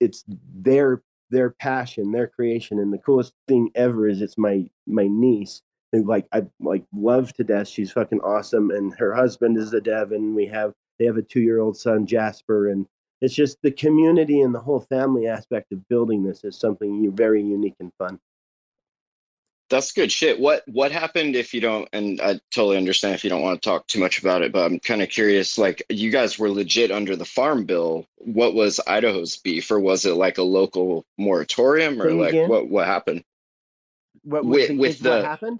it's their their passion, their creation, and the coolest thing ever is it's my my niece." who, Like I like love to death. She's fucking awesome, and her husband is a dev, and we have they have a two year old son Jasper, and it's just the community and the whole family aspect of building this is something very unique and fun. That's good shit. What what happened if you don't? And I totally understand if you don't want to talk too much about it, but I'm kind of curious. Like, you guys were legit under the farm bill. What was Idaho's beef, or was it like a local moratorium, or like again? what what happened? What With- the- with is what happened?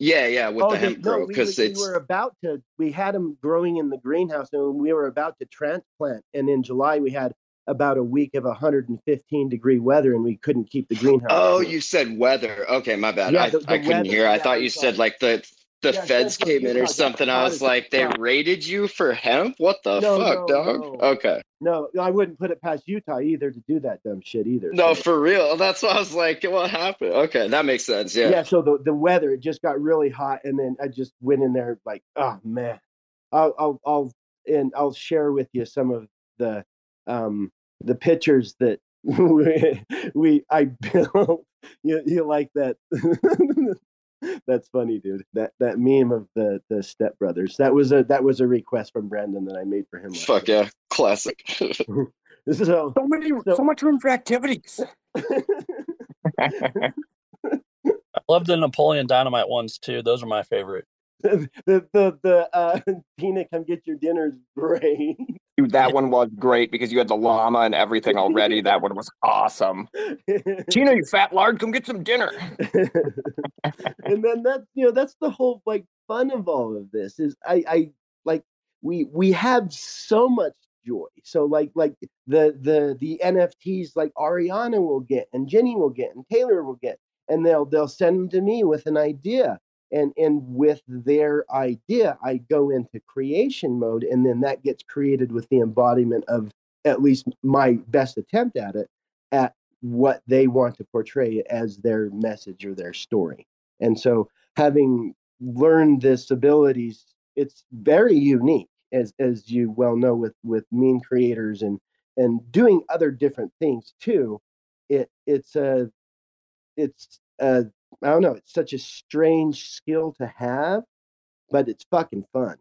Yeah, yeah, with oh, the hemp grow because we, we were about to. We had them growing in the greenhouse, and we were about to transplant. And in July, we had about a week of 115 degree weather, and we couldn't keep the greenhouse. Oh, you said weather. Okay, my bad. Yeah, I, the- the I couldn't weather, hear. I thought you said like the the Yeah, feds came in or something. I was like, they raided you for hemp? What the No, fuck, no, dog? no. Okay. No, I wouldn't put it past Utah either to do that dumb shit either. No, so- for real. That's why I was like, what happened? Okay, that makes sense. Yeah. yeah. so the the weather it just got really hot, and then I just went in there like, oh man, I'll I'll I'll and I'll share with you some of the um the pictures that we, we I built. You, you like that? That's funny, dude. That that meme of the the Step Brothers. That was a that was a request from Brandon that I made for him. Fuck night. yeah, classic. This is So many, So- so much room for activities. I love the Napoleon Dynamite ones too. Those are my favorite. the the the uh Tina come get your dinner's great. Dude, that one was great because you had the llama and everything already. That one was awesome. Tina, you fat lard, come get some dinner. and then that you know that's the whole like fun of all of this is I I like we we have so much joy. So like like the the the NFTs like Ariana will get and Jenny will get and Taylor will get and they'll they'll send them to me with an idea and and with their idea I go into creation mode and then that gets created with the embodiment of at least my best attempt at it at what they want to portray as their message or their story. And so having learned this abilities, it's very unique as as you well know with with meme creators and and doing other different things too. It it's a it's a I don't know, it's such a strange skill to have, but it's fucking fun.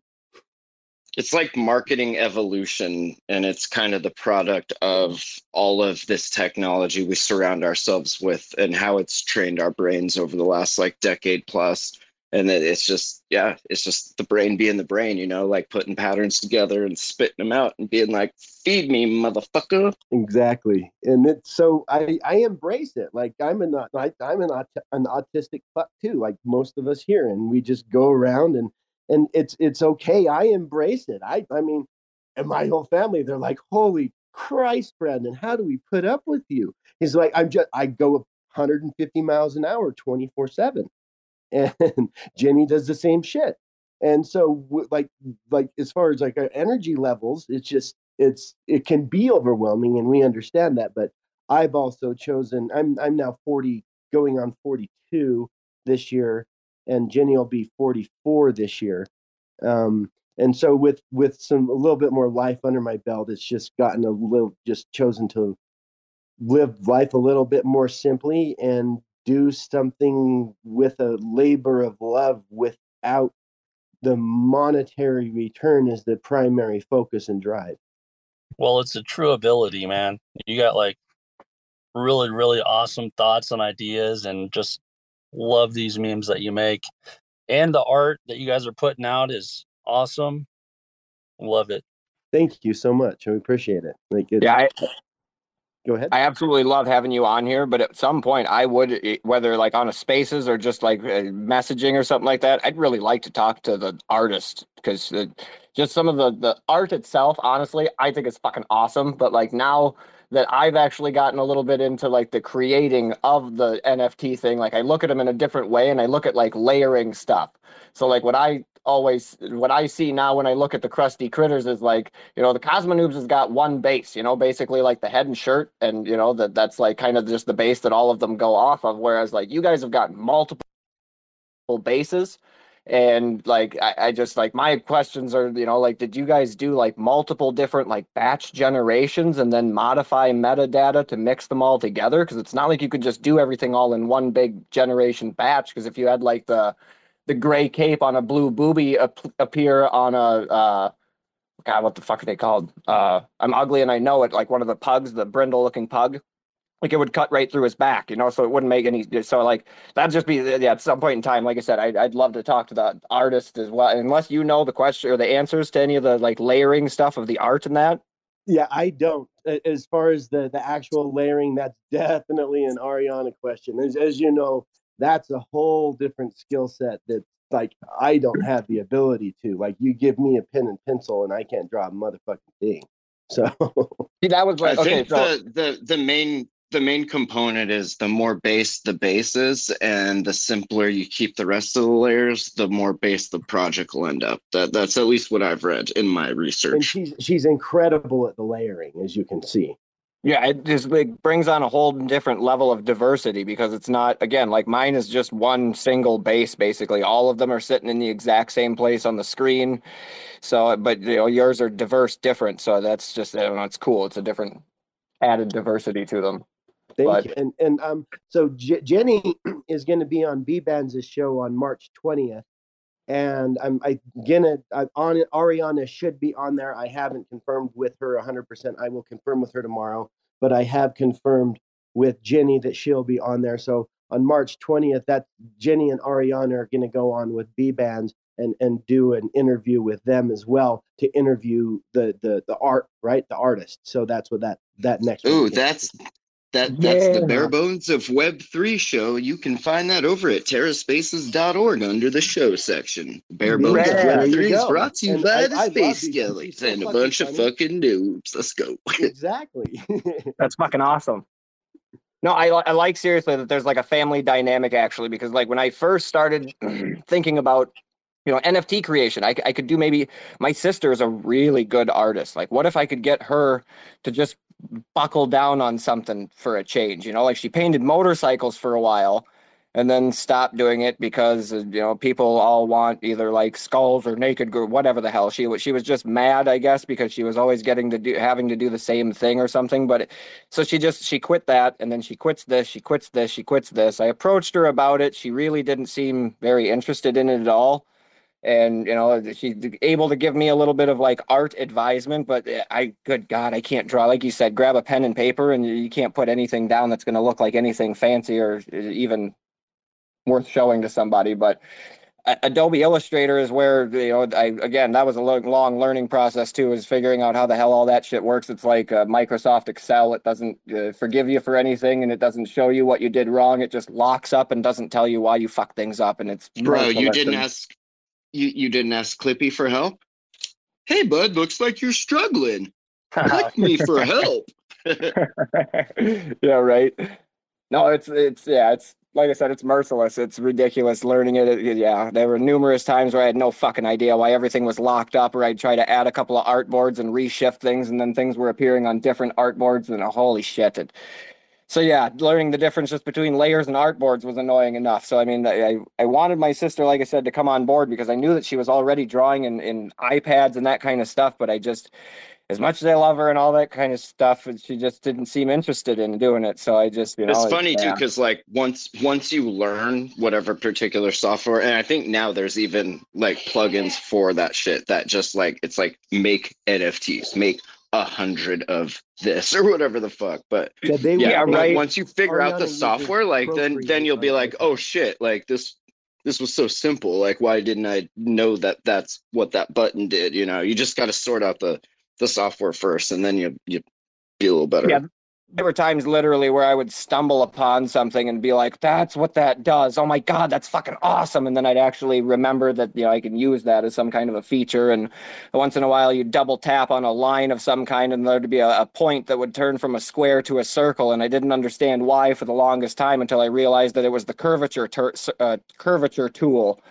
it's like marketing evolution and it's kind of the product of all of this technology we surround ourselves with and how it's trained our brains over the last like decade plus and it's just yeah it's just the brain being the brain you know like putting patterns together and spitting them out and being like feed me motherfucker Exactly, and it's so I I embrace it. Like I'm an like I'm an an autistic fuck too, like most of us here, and we just go around and and it's it's okay. I embrace it. I I mean, and my whole family they're like, holy Christ, Brandon, how do we put up with you? He's like, I'm just I go 150 miles an hour, 24 seven, and Jenny does the same shit. And so like like as far as like our energy levels, it's just it's it can be overwhelming and we understand that but i've also chosen i'm i'm now 40 going on 42 this year and jenny will be 44 this year um and so with with some a little bit more life under my belt it's just gotten a little just chosen to live life a little bit more simply and do something with a labor of love without the monetary return as the primary focus and drive Well, it's a true ability, man. You got like really, really awesome thoughts and ideas, and just love these memes that you make. And the art that you guys are putting out is awesome. Love it. Thank you so much. I appreciate it. Like, it's, Yeah, I, go ahead. I absolutely love having you on here, but at some point I would, eh, whether like on a spaces or just like uh, messaging or something like that, I'd really like to talk to the artist because just some of the the art itself, honestly, I think is fucking awesome. But like now that I've actually gotten a little bit into like the creating of the NFT thing, like I look at them in a different way and I look at like layering stuff. So like what I always what I see now when I look at the Krusty Kritters is like you know the Cosmonoobs has got one base you know basically like the head and shirt and you know that that's like kind of just the base that all of them go off of whereas like you guys have got multiple bases. And like I, I just like my questions are you know like did you guys do like multiple different like batch generations and then modify metadata to mix them all together? Because it's not like you could just do everything all in one big generation batch because if you had like the the gray cape on a blue booby ap- appear on a uh god what the fuck are they called uh i'm ugly and i know it like one of the pugs the brindle looking pug like it would cut right through his back you know so it wouldn't make any so like that'd just be yeah at some point in time like i said I'd, I'd love to talk to the artist as well unless you know the question or the answers to any of the like layering stuff of the art and that Yeah, I don't. As far as the the actual layering, that's definitely an Ariana question. As as you know, that's a whole different skill set that like I don't have the ability to. Like you give me a pen and pencil and I can't draw a motherfucking thing. So See, that was I like okay think so the, the the main the main component is the more base the base is, and the simpler you keep the rest of the layers, the more base the project will end up. That that's at least what I've read in my research and she's she's incredible at the layering, as you can see. Yeah, it just like brings on a whole different level of diversity because it's not again like mine is just one single base basically. All of them are sitting in the exact same place on the screen. So, but you know yours are diverse, different. So that's just I don't know, it's cool. It's a different added diversity to them. Thank But- you. And and um, so J- Jenny is going to be on B Band's show on March twentieth, and I'm I gonna I'm on. Ariana should be on there. I haven't confirmed with her hundred percent. I will confirm with her tomorrow, but I have confirmed with Jenny that she'll be on there. So on March twentieth, that Jenny and Ariana are going to go on with B Bands and and do an interview with them as well to interview the the the art right the artist. So that's what that that next. Ooh, that's that that's the bare bones of Web three show. You can find that over at terraspaces.org under the show section. Bare bones Yeah, of Web three is brought to you And by I- the I Space these. Skellies so and a fucking bunch of fucking noobs. Let's go. exactly. That's fucking awesome. No, I, I like seriously that there's like a family dynamic actually, because like when I first started thinking about, you know, NFT creation, I I could do maybe my sister is a really good artist. Like, what if I could get her to just buckle down on something for a change? You know, like she painted motorcycles for a while and then stopped doing it because uh, you know people all want either like skulls or naked girl, whatever the hell she was. She was just mad, I guess, because she was always getting to do having to do the same thing or something. But it- so she just she quit that, and then she quits this, she quits this, she quits this. I approached her about it. She really didn't seem very interested in it at all. And you know, she's able to give me a little bit of like art advisement, but eh, I, good God, I can't draw. Like you said, grab a pen and paper, and you can't put anything down that's going to look like anything fancy or eh, even worth showing to somebody. But Adobe Illustrator is where you know I again that was a lo- long learning process too, is figuring out how the hell all that shit works. It's like uh, Microsoft Excel; it doesn't uh, forgive you for anything, and it doesn't show you what you did wrong. It just locks up and doesn't tell you why you fuck things up. And it's Bro, you didn't ask you you didn't ask Clippy for help? Hey bud, looks like you're struggling. Click me for help. yeah, right. No, it's it's yeah, it's like I said, it's merciless. It's ridiculous learning it. It- Yeah, there were numerous times where I had no fucking idea why everything was locked up, or I'd try to add a couple of art boards and reshift things, and then things were appearing on different art boards, and oh, holy shit! It, so yeah, learning the difference just between layers and artboards was annoying enough. So I mean, I I wanted my sister, like I said, to come on board because I knew that she was already drawing in in iPads and that kind of stuff, but I just as much as I love her and all that kind of stuff, she just didn't seem interested in doing it. So I just, you know, it's funny too because like once once you learn whatever particular software and i think now there's even like plugins for that shit that just like it's like make nfts make a hundred of this or whatever the fuck but Yeah, they yeah, right. once you figure out the software like then then you'll be like like oh shit like this this was so simple. Like why didn't i know that that's what that button did? You know you just got to sort out the the software first and then you you be a little better. Yeah, there were times literally where I would stumble upon something and be like, "That's what that does." Oh my god, that's fucking awesome! And then I'd actually remember that you know I can use that as some kind of a feature. And once in a while, you double tap on a line of some kind, and there'd be a, a point that would turn from a square to a circle. And I didn't understand why for the longest time until I realized that it was the curvature tur- uh, curvature tool.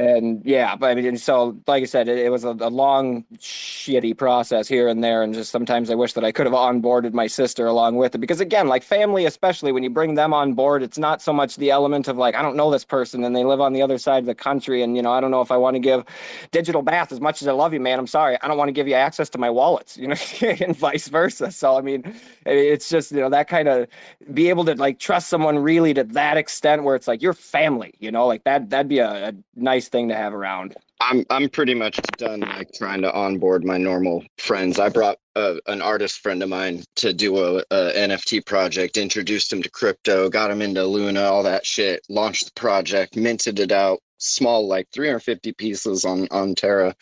And yeah, but I mean, so like I said, it, it was a, a long, shitty process here and there, and just sometimes I wish that I could have onboarded my sister along with it because again, like family, especially when you bring them on board, it's not so much the element of like I don't know this person and they live on the other side of the country, and you know I don't know if I want to give digital bath as much as I love you, man. I'm sorry, I don't want to give you access to my wallets, you know, and vice versa. So I mean, it's just you know that kind of be able to like trust someone really to that extent where it's like your family, you know, like that that'd be a, a nice thing to have around. I'm I'm pretty much done like trying to onboard my normal friends. I brought uh, an artist friend of mine to do a, a NFT project, introduced him to crypto, got him into Luna, all that shit. Launched the project, minted it out, small like 350 pieces on on Terra,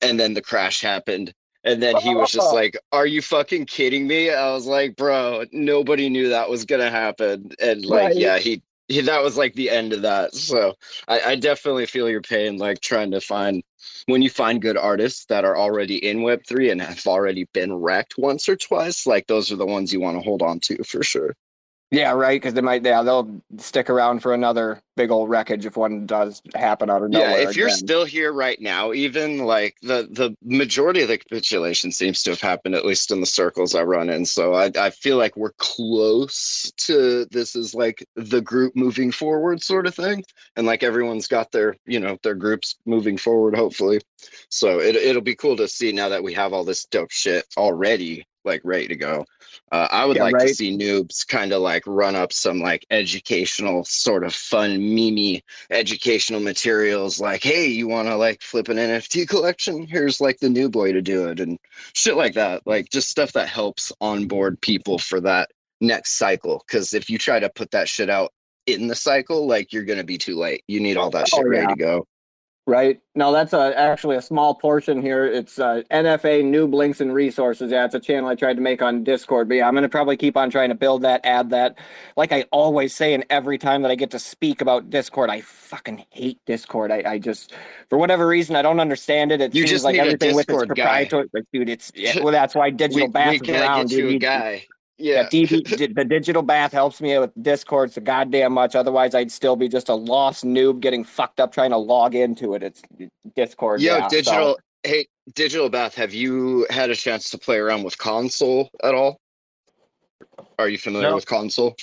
and then the crash happened. And then he was just like, "Are you fucking kidding me?" I was like, "Bro, nobody knew that was gonna happen." And like, Right. yeah, he, he that was like the end of that. So I, I definitely feel your pain, like trying to find when you find good artists that are already in Web three and have already been wrecked once or twice. Like those are the ones you want to hold on to for sure. Yeah, right. Because they might, yeah, they'll stick around for another big old wreckage if one does happen out of nowhere. yeah, if you're again. still here right now, even like the the majority of the capitulation seems to have happened at least in the circles I run in. So I I feel like we're close to this is like the group moving forward sort of thing, and like everyone's got their you know their groups moving forward hopefully. So it it'll be cool to see now that we have all this dope shit already like ready to go. Uh, I would Yeah, like right. to see noobs kind of like run up some like educational, sort of fun, memey educational materials. Like, hey, you want to like flip an NFT collection? Here's like the new boy to do it, and shit like that. Like just stuff that helps onboard people for that next cycle. Because if you try to put that shit out in the cycle, like you're gonna be too late. You need all that Oh, shit ready yeah. to go. Right. Now that's a, actually a small portion here. It's uh, NFA New Links and Resources. Yeah, it's a channel I tried to make on Discord. But yeah, I'm going to probably keep on trying to build that, add that. Like I always say, and every time that I get to speak about Discord, I fucking hate Discord. I, I just, for whatever reason, I don't understand it. It You seems like everything with its Discord guy. proprietary. Like, dude, it's, yeah, well, that's why Digital We, Bath we around, get you dude. a guy. Yeah, Yeah. DB, the digital bath helps me with Discord so goddamn much. Otherwise, I'd still be just a lost noob getting fucked up trying to log into it. It's Discord. Yo, yeah, so- digital. Hey, digital bath. Have you had a chance to play around with console at all? Are you familiar No. with console?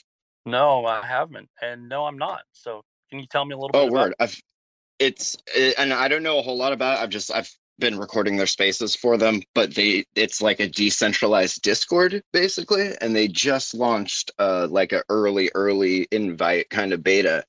No, I haven't, and no, I'm not. So, can you tell me a little Oh, bit about word. I've. It's eh, and I don't know a whole lot about it. I've just I've been recording their spaces for them, but they it's like a decentralized Discord basically, and they just launched uh like a early early invite kind of beta,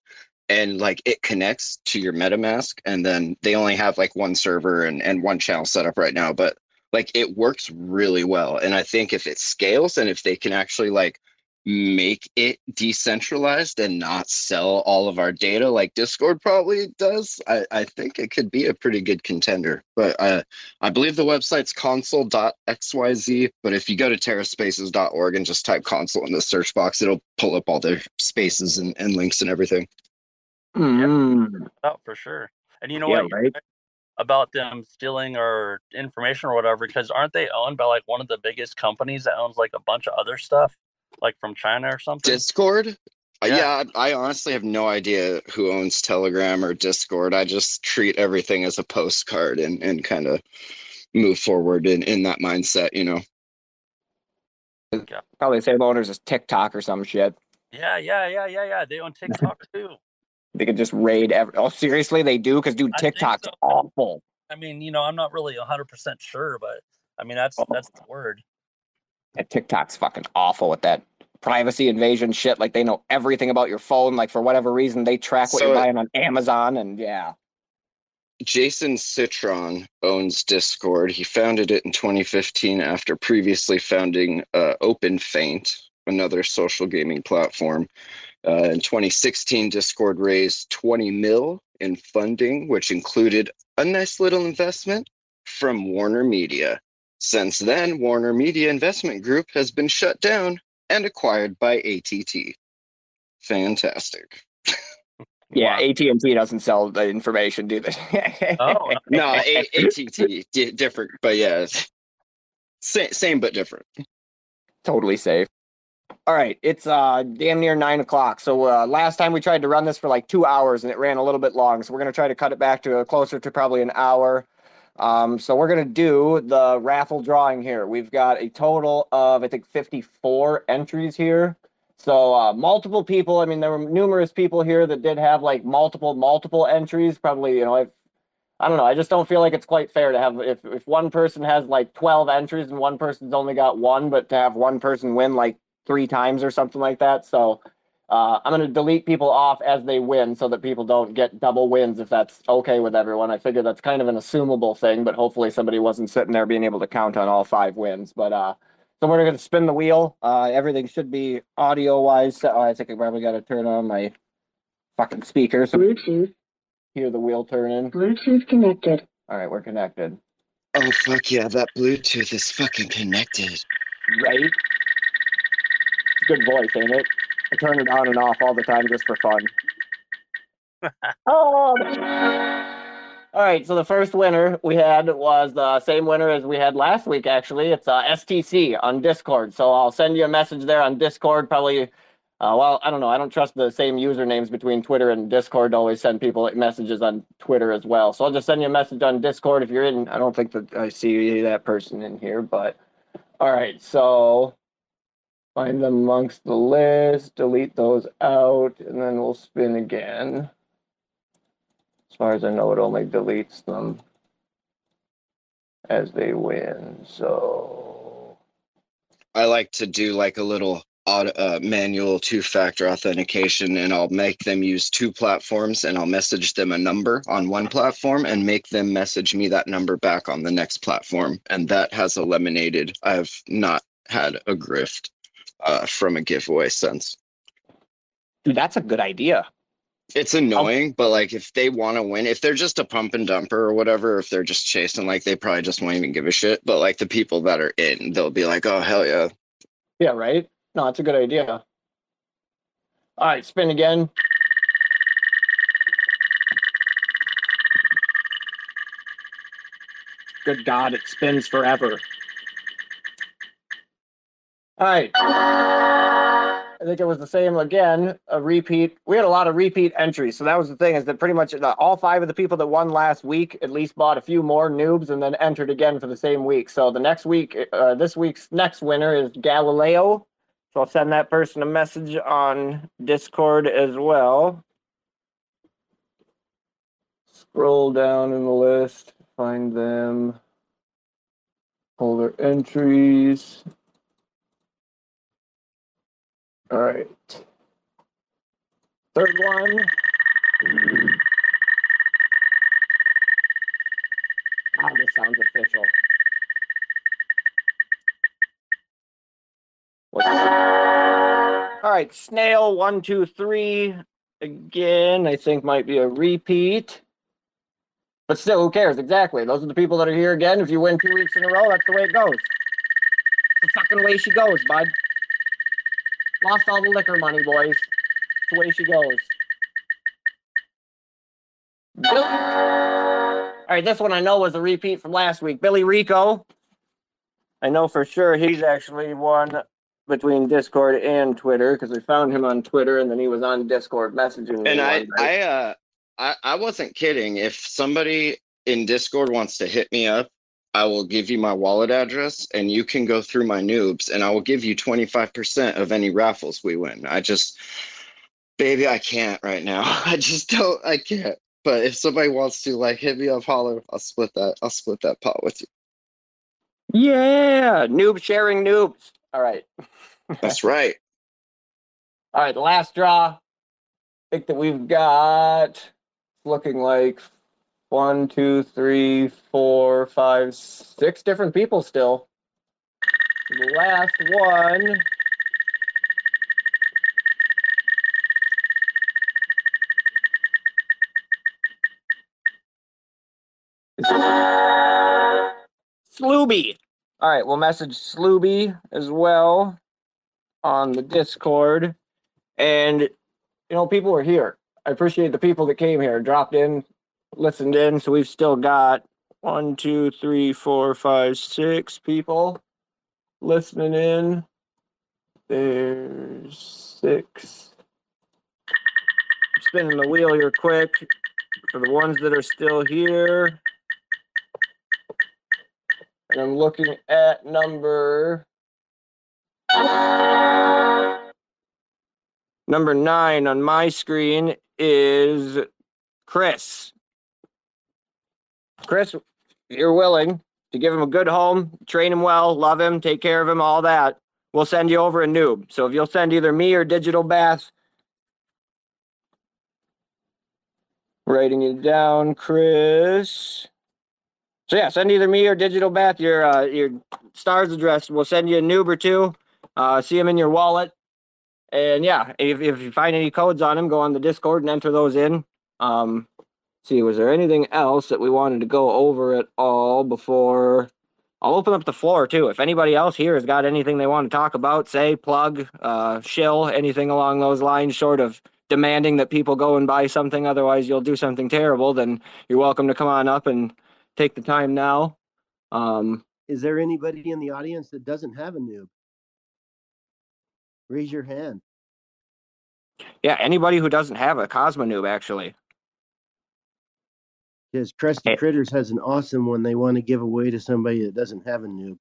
and like it connects to your MetaMask, and then they only have like one server and and one channel set up right now, but like it works really well, and I think if it scales and if they can actually like make it decentralized and not sell all of our data like Discord probably does, I, I think it could be a pretty good contender. But uh, I believe the website's console.xyz. But if you go to terraspaces.org and just type console in the search box, it'll pull up all their spaces and, and links and everything. Mm. Oh, for sure. And you know Yeah, what? right. About them stealing our information or whatever, because aren't they owned by like one of the biggest companies that owns like a bunch of other stuff, like from China or something? Discord? Uh, Yeah. Yeah, I I honestly have no idea who owns Telegram or Discord. I just treat everything as a postcard and, and kind of move forward in, in that mindset, you know. Probably the same owners as TikTok or some shit. yeah, yeah, yeah, yeah, yeah. They own TikTok too. They could just raid every. Oh, seriously, they do? Because dude, I TikTok's so. awful. I mean, you know, I'm not really 100% sure, but I mean, that's Oh. that's the word. Yeah, TikTok's fucking awful with that privacy invasion shit. Like they know everything about your phone. Like for whatever reason, they track what So you're buying on Amazon, and yeah. Jason Citron owns Discord. He founded it in 2015 after previously founding uh, OpenFeint, another social gaming platform. Uh, in 2016, Discord raised 20 mil in funding, which included a nice little investment from Warner Media. Since then, Warner Media Investment Group has been shut down and acquired by ATT. Fantastic. Yeah, Wow. AT and T doesn't sell the information, do they? Oh, No, A- ATT, di- different, but yeah, same, same but different. totally safe. All right, it's uh damn near nine o'clock. So uh, last time we tried to run this for like two hours and it ran a little bit long. So we're gonna try to cut it back to uh, closer to probably an hour. Um, so we're gonna do the raffle drawing here. We've got a total of I think fifty-four entries here. So uh, multiple people. I mean, there were numerous people here that did have like multiple multiple entries. Probably, you know, if I don't know. I just don't feel like it's quite fair to have if if one person has like 12 entries and one person's only got one, but to have one person win like three times or something like that. So uh, I'm going to delete people off as they win so that people don't get double wins if that's okay with everyone. I figure that's kind of an assumable thing, but hopefully somebody wasn't sitting there being able to count on all five wins. But uh, so we're going to spin the wheel. Uh, everything should be audio wise. So oh, I think I probably got to turn on my fucking speaker so Bluetooth. hear the wheel turning. Bluetooth connected. All right, we're connected. Oh fuck yeah, that Bluetooth is fucking connected. Right? Good voice, ain't it? I turn it on and off all the time just for fun. oh! All right, so the first winner we had was the same winner as we had last week, actually. It's uh, STC on Discord. So I'll send you a message there on Discord. Probably, uh, well, I don't know. I don't trust the same usernames between Twitter and Discord to always send people messages on Twitter as well. So I'll just send you a message on Discord if you're in. I don't think that I see that person in here, but all right, so find them amongst the list, delete those out, and then we'll spin again. As far as I know, it only deletes them as they win. So I like to do like a little auto, uh, manual two-factor authentication, and I'll make them use two platforms, and I'll message them a number on one platform, and make them message me that number back on the next platform, and that has eliminated. I've not had a grift uh, from a giveaway sense. Dude, that's a good idea. It's annoying, but like if they want to win, if they're just a pump and dumper or whatever, if they're just chasing, like they probably just won't even give a shit. But like the people that are in, they'll be like, "Oh hell yeah!" Yeah, right? No, that's a good idea. All right, spin again. Good God, it spins forever. All right. I think it was the same again, a repeat. We had a lot of repeat entries. So that was the thing is that pretty much the, all five of the people that won last week at least bought a few more noobs and then entered again for the same week. So the next week, uh, this week's next winner is Galileo. So I'll send that person a message on Discord as well. Scroll down in the list, find them, their entries. All right. Third one. Ah, this sounds official. What's All right, snail one, two, three. Again, I think might be a repeat. But still, who cares? Exactly. Those are the people that are here again. If you win two weeks in a row, that's the way it goes. The fucking way she goes, bud. Lost all the liquor money, boys. It's the way she goes. All right, this one I know was a repeat from last week. Billy Rico. I know for sure he's actually one between Discord and Twitter because we found him on Twitter and then he was on Discord messaging. And I. I, uh, I, I wasn't kidding. If somebody in Discord wants to hit me up, I will give you my wallet address, and you can go through my noobs, and I will give you twenty five percent of any raffles we win. I just, baby, I can't right now. I just don't. I can't. But if somebody wants to, like, hit me up, holler. I'll split that. I'll split that pot with you. Yeah, noob sharing noobs. All right. That's right. All right, the last draw. I think that we've got looking like one, two, three, four, five, six different people still. The last one. Slooby. All right, we'll message Slooby as well on the Discord. And, you know, people are here. I appreciate the people that came here, dropped in, listened in. So we've still got one, two, three, four, five, six people listening in. There's six. Spinning the wheel here quick for the ones that are still here. And I'm looking at number number nine on my screen is Chris. Chris, if you're willing to give him a good home, train him well, love him, take care of him, all that. We'll send you over a noob. So if you'll send either me or Digital Bath, writing it down, Chris. So yeah, send either me or Digital Bath your uh, your stars address. We'll send you a noob or two. Uh, see them in your wallet. And yeah, if, if you find any codes on them, go on the Discord and enter those in. Um, see, was there anything else that we wanted to go over at all before? I'll open up the floor too. If anybody else here has got anything they want to talk about, say, plug, uh, shill, anything along those lines, short of demanding that people go and buy something, otherwise you'll do something terrible, then you're welcome to come on up and take the time now. Um, Is there anybody in the audience that doesn't have a noob? Raise your hand. yeah, anybody who doesn't have a Cosmo noob, actually. Because Krusty Hey. Kritters has an awesome one they want to give away to somebody that doesn't have a noob.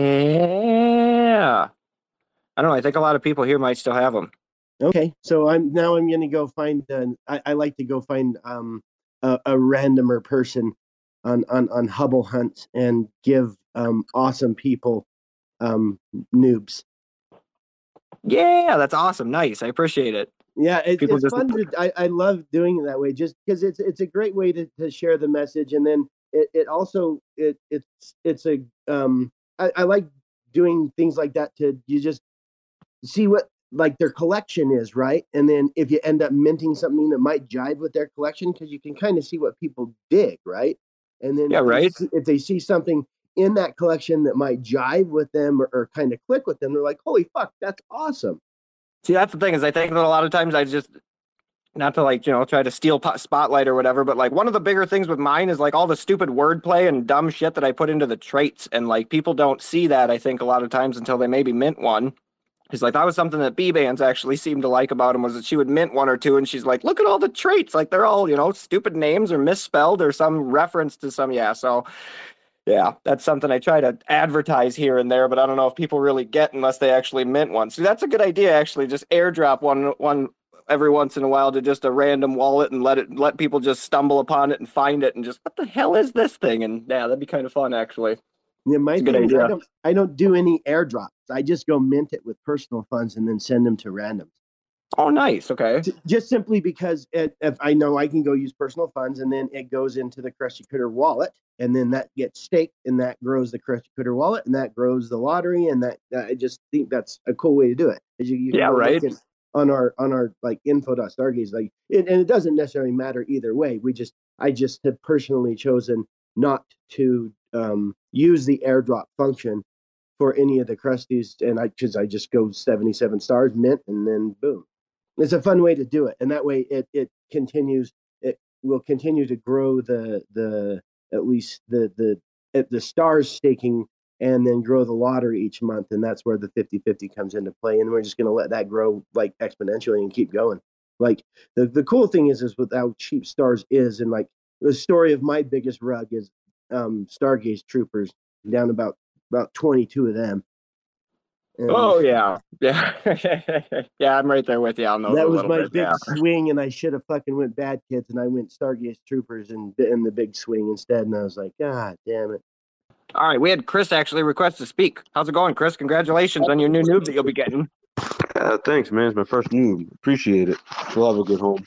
Yeah. I don't know. I think a lot of people here might still have them. Okay, so I'm now I'm gonna go find. Uh, I, I like to go find um a, a randomer person on on on Hubble hunts and give um, awesome people um, noobs. Yeah, that's awesome. Nice. I appreciate it. Yeah, it, it's just- fun to. I, I love doing it that way, just because it's it's a great way to, to share the message, and then it, it also it it's it's a um I, I like doing things like that to you just see what like their collection is right, and then if you end up minting something that might jive with their collection, because you can kind of see what people dig, right? And then Yeah, if they right. see- if they see something in that collection that might jive with them or, or kind of click with them, they're like, "Holy fuck, that's awesome!" See, that's the thing is I think that a lot of times I just not to like you know try to steal po- spotlight or whatever, but like one of the bigger things with mine is like all the stupid wordplay and dumb shit that I put into the traits, and like people don't see that I think a lot of times until they maybe mint one. He's like that was something that B bands actually seemed to like about him was that she would mint one or two, and she's like, look at all the traits, like they're all you know stupid names or misspelled or some reference to some yeah. So yeah, that's something I try to advertise here and there, but I don't know if people really get unless they actually mint one. So that's a good idea, actually. Just airdrop one one every once in a while to just a random wallet and let it let people just stumble upon it and find it and just what the hell is this thing? And yeah, that'd be kind of fun actually. Yeah, my good is I idea. don't, I don't do any airdrops. I just go mint it with personal funds and then send them to randoms. Oh, nice. Okay. Just simply because it, if I know I can go use personal funds and then it goes into the Krusty Kritter wallet and then that gets staked and that grows the Krusty Kritter wallet and that grows the lottery and that uh, I just think that's a cool way to do it. You, you Yeah, right. On our on our like info.stargaze like it, and it doesn't necessarily matter either way. We just I just have personally chosen not to um, use the airdrop function for any of the crusties and i because i just go 77 stars mint and then boom it's a fun way to do it and that way it it continues it will continue to grow the the at least the the the stars staking and then grow the lottery each month and that's where the 50-50 comes into play and we're just going to let that grow like exponentially and keep going. Like the, the cool thing is is with how cheap stars is and like the story of my biggest rug is um stargaze troopers down about about 22 of them And Oh yeah. Yeah. yeah, I'm right there with you on those. that was my bit, big yeah. swing and i should have fucking went bad kids and i went stargaze troopers and in the big swing instead and i was like god damn it All right, we had Chris actually request to speak. How's it going, Chris? Congratulations on your new noob that you'll be getting. Uh, thanks, man. It's my first noob. Appreciate it. We'll have a good home.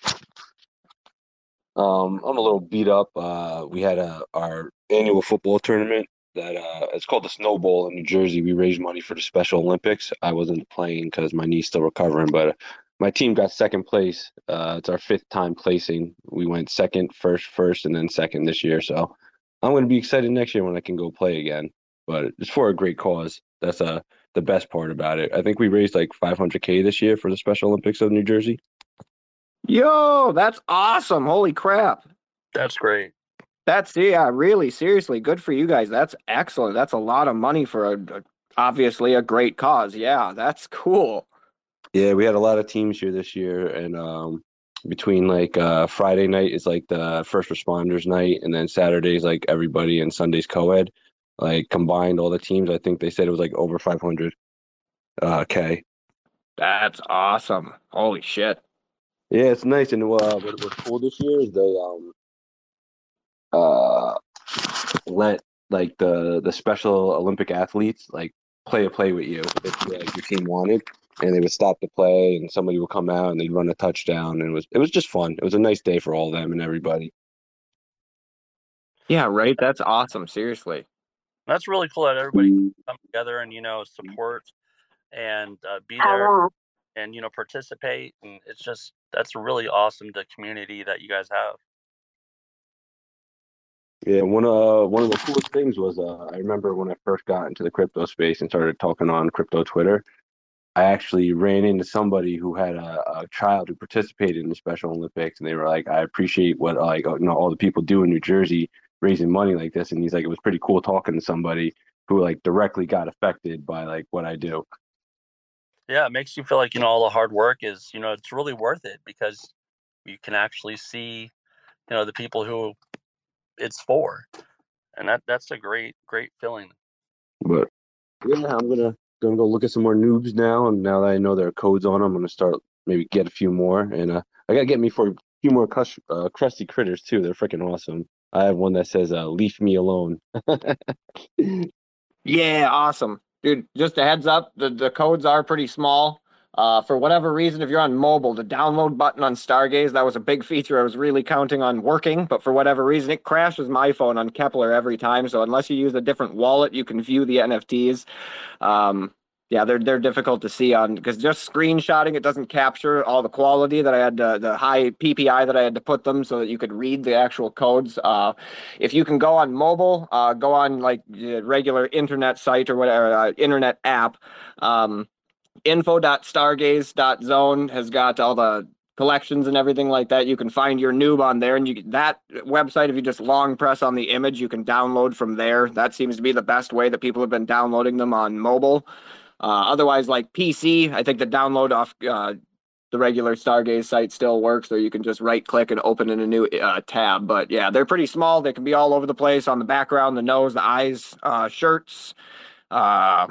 Um, I'm a little beat up. Uh, we had a our annual football tournament that uh, it's called the Snowball in New Jersey. We raised money for the Special Olympics. I wasn't playing because my knee's still recovering, but my team got second place. Uh, it's our fifth time placing. We went second, first, first, and then second this year. So I'm going to be excited next year when I can go play again. But it's for a great cause. That's uh the best part about it. I think we raised like 500k this year for the Special Olympics of New Jersey. Yo, that's awesome. Holy crap. That's great. That's yeah, really seriously good for you guys. That's excellent. That's a lot of money for a, a obviously a great cause. Yeah, that's cool. Yeah, we had a lot of teams here this year, and um, between like uh, Friday night is like the first responders night, and then Saturday's like everybody, and Sunday's co-ed. Like combined, all the teams, I think they said it was like over 500 uh, k. That's awesome. Holy shit. Yeah, it's nice. And uh, what was cool this year is they um uh let like the the Special Olympic athletes like play a play with you if like your team wanted, and they would stop the play, and somebody would come out and they'd run a touchdown, and it was it was just fun. It was a nice day for all of them and everybody. Yeah, right. That's awesome. Seriously. That's really cool that everybody come together and you know support and uh, be there and you know participate and it's just that's really awesome the community that you guys have. Yeah, one uh one of the coolest things was uh I remember when I first got into the crypto space and started talking on crypto Twitter, I actually ran into somebody who had a, a child who participated in the Special Olympics, and they were like, "I appreciate what like you know all the people do in New Jersey raising money like this," and he's like, "It was pretty cool talking to somebody who like directly got affected by like what I do." Yeah, it makes you feel like you know all the hard work is you know it's really worth it because you can actually see you know the people who it's for, and that that's a great great feeling. But yeah, I'm gonna gonna go look at some more noobs now, and now that I know there are codes on them, I'm gonna start maybe get a few more, and uh, I gotta get me for a few more crush, uh, Krusty Kritters too. They're freaking awesome. I have one that says uh, "Leave me alone." Yeah, awesome. Dude, just a heads up, the, the codes are pretty small. Uh, for whatever reason, if you're on mobile, the download button on Stargaze, that was a big feature I was really counting on working, but for whatever reason, it crashes my phone on Keplr every time. So unless you use a different wallet, you can view the NFTs. Um, yeah, they're they're difficult to see on because just screenshotting it doesn't capture all the quality that I had to, the high PPI that I had to put them so that you could read the actual codes. Uh, if you can go on mobile, uh, go on like regular internet site or whatever uh, internet app. Um, info.stargaze.zone has got all the collections and everything like that. You can find your noob on there, and you that website. If you just long press on the image, you can download from there. That seems to be the best way that people have been downloading them on mobile. Uh, otherwise, like PC, I think the download off uh, the regular Stargaze site still works, or you can just right click and open in a new uh, tab. But yeah, they're pretty small. They can be all over the place on the background, the nose, the eyes, uh, shirts, uh,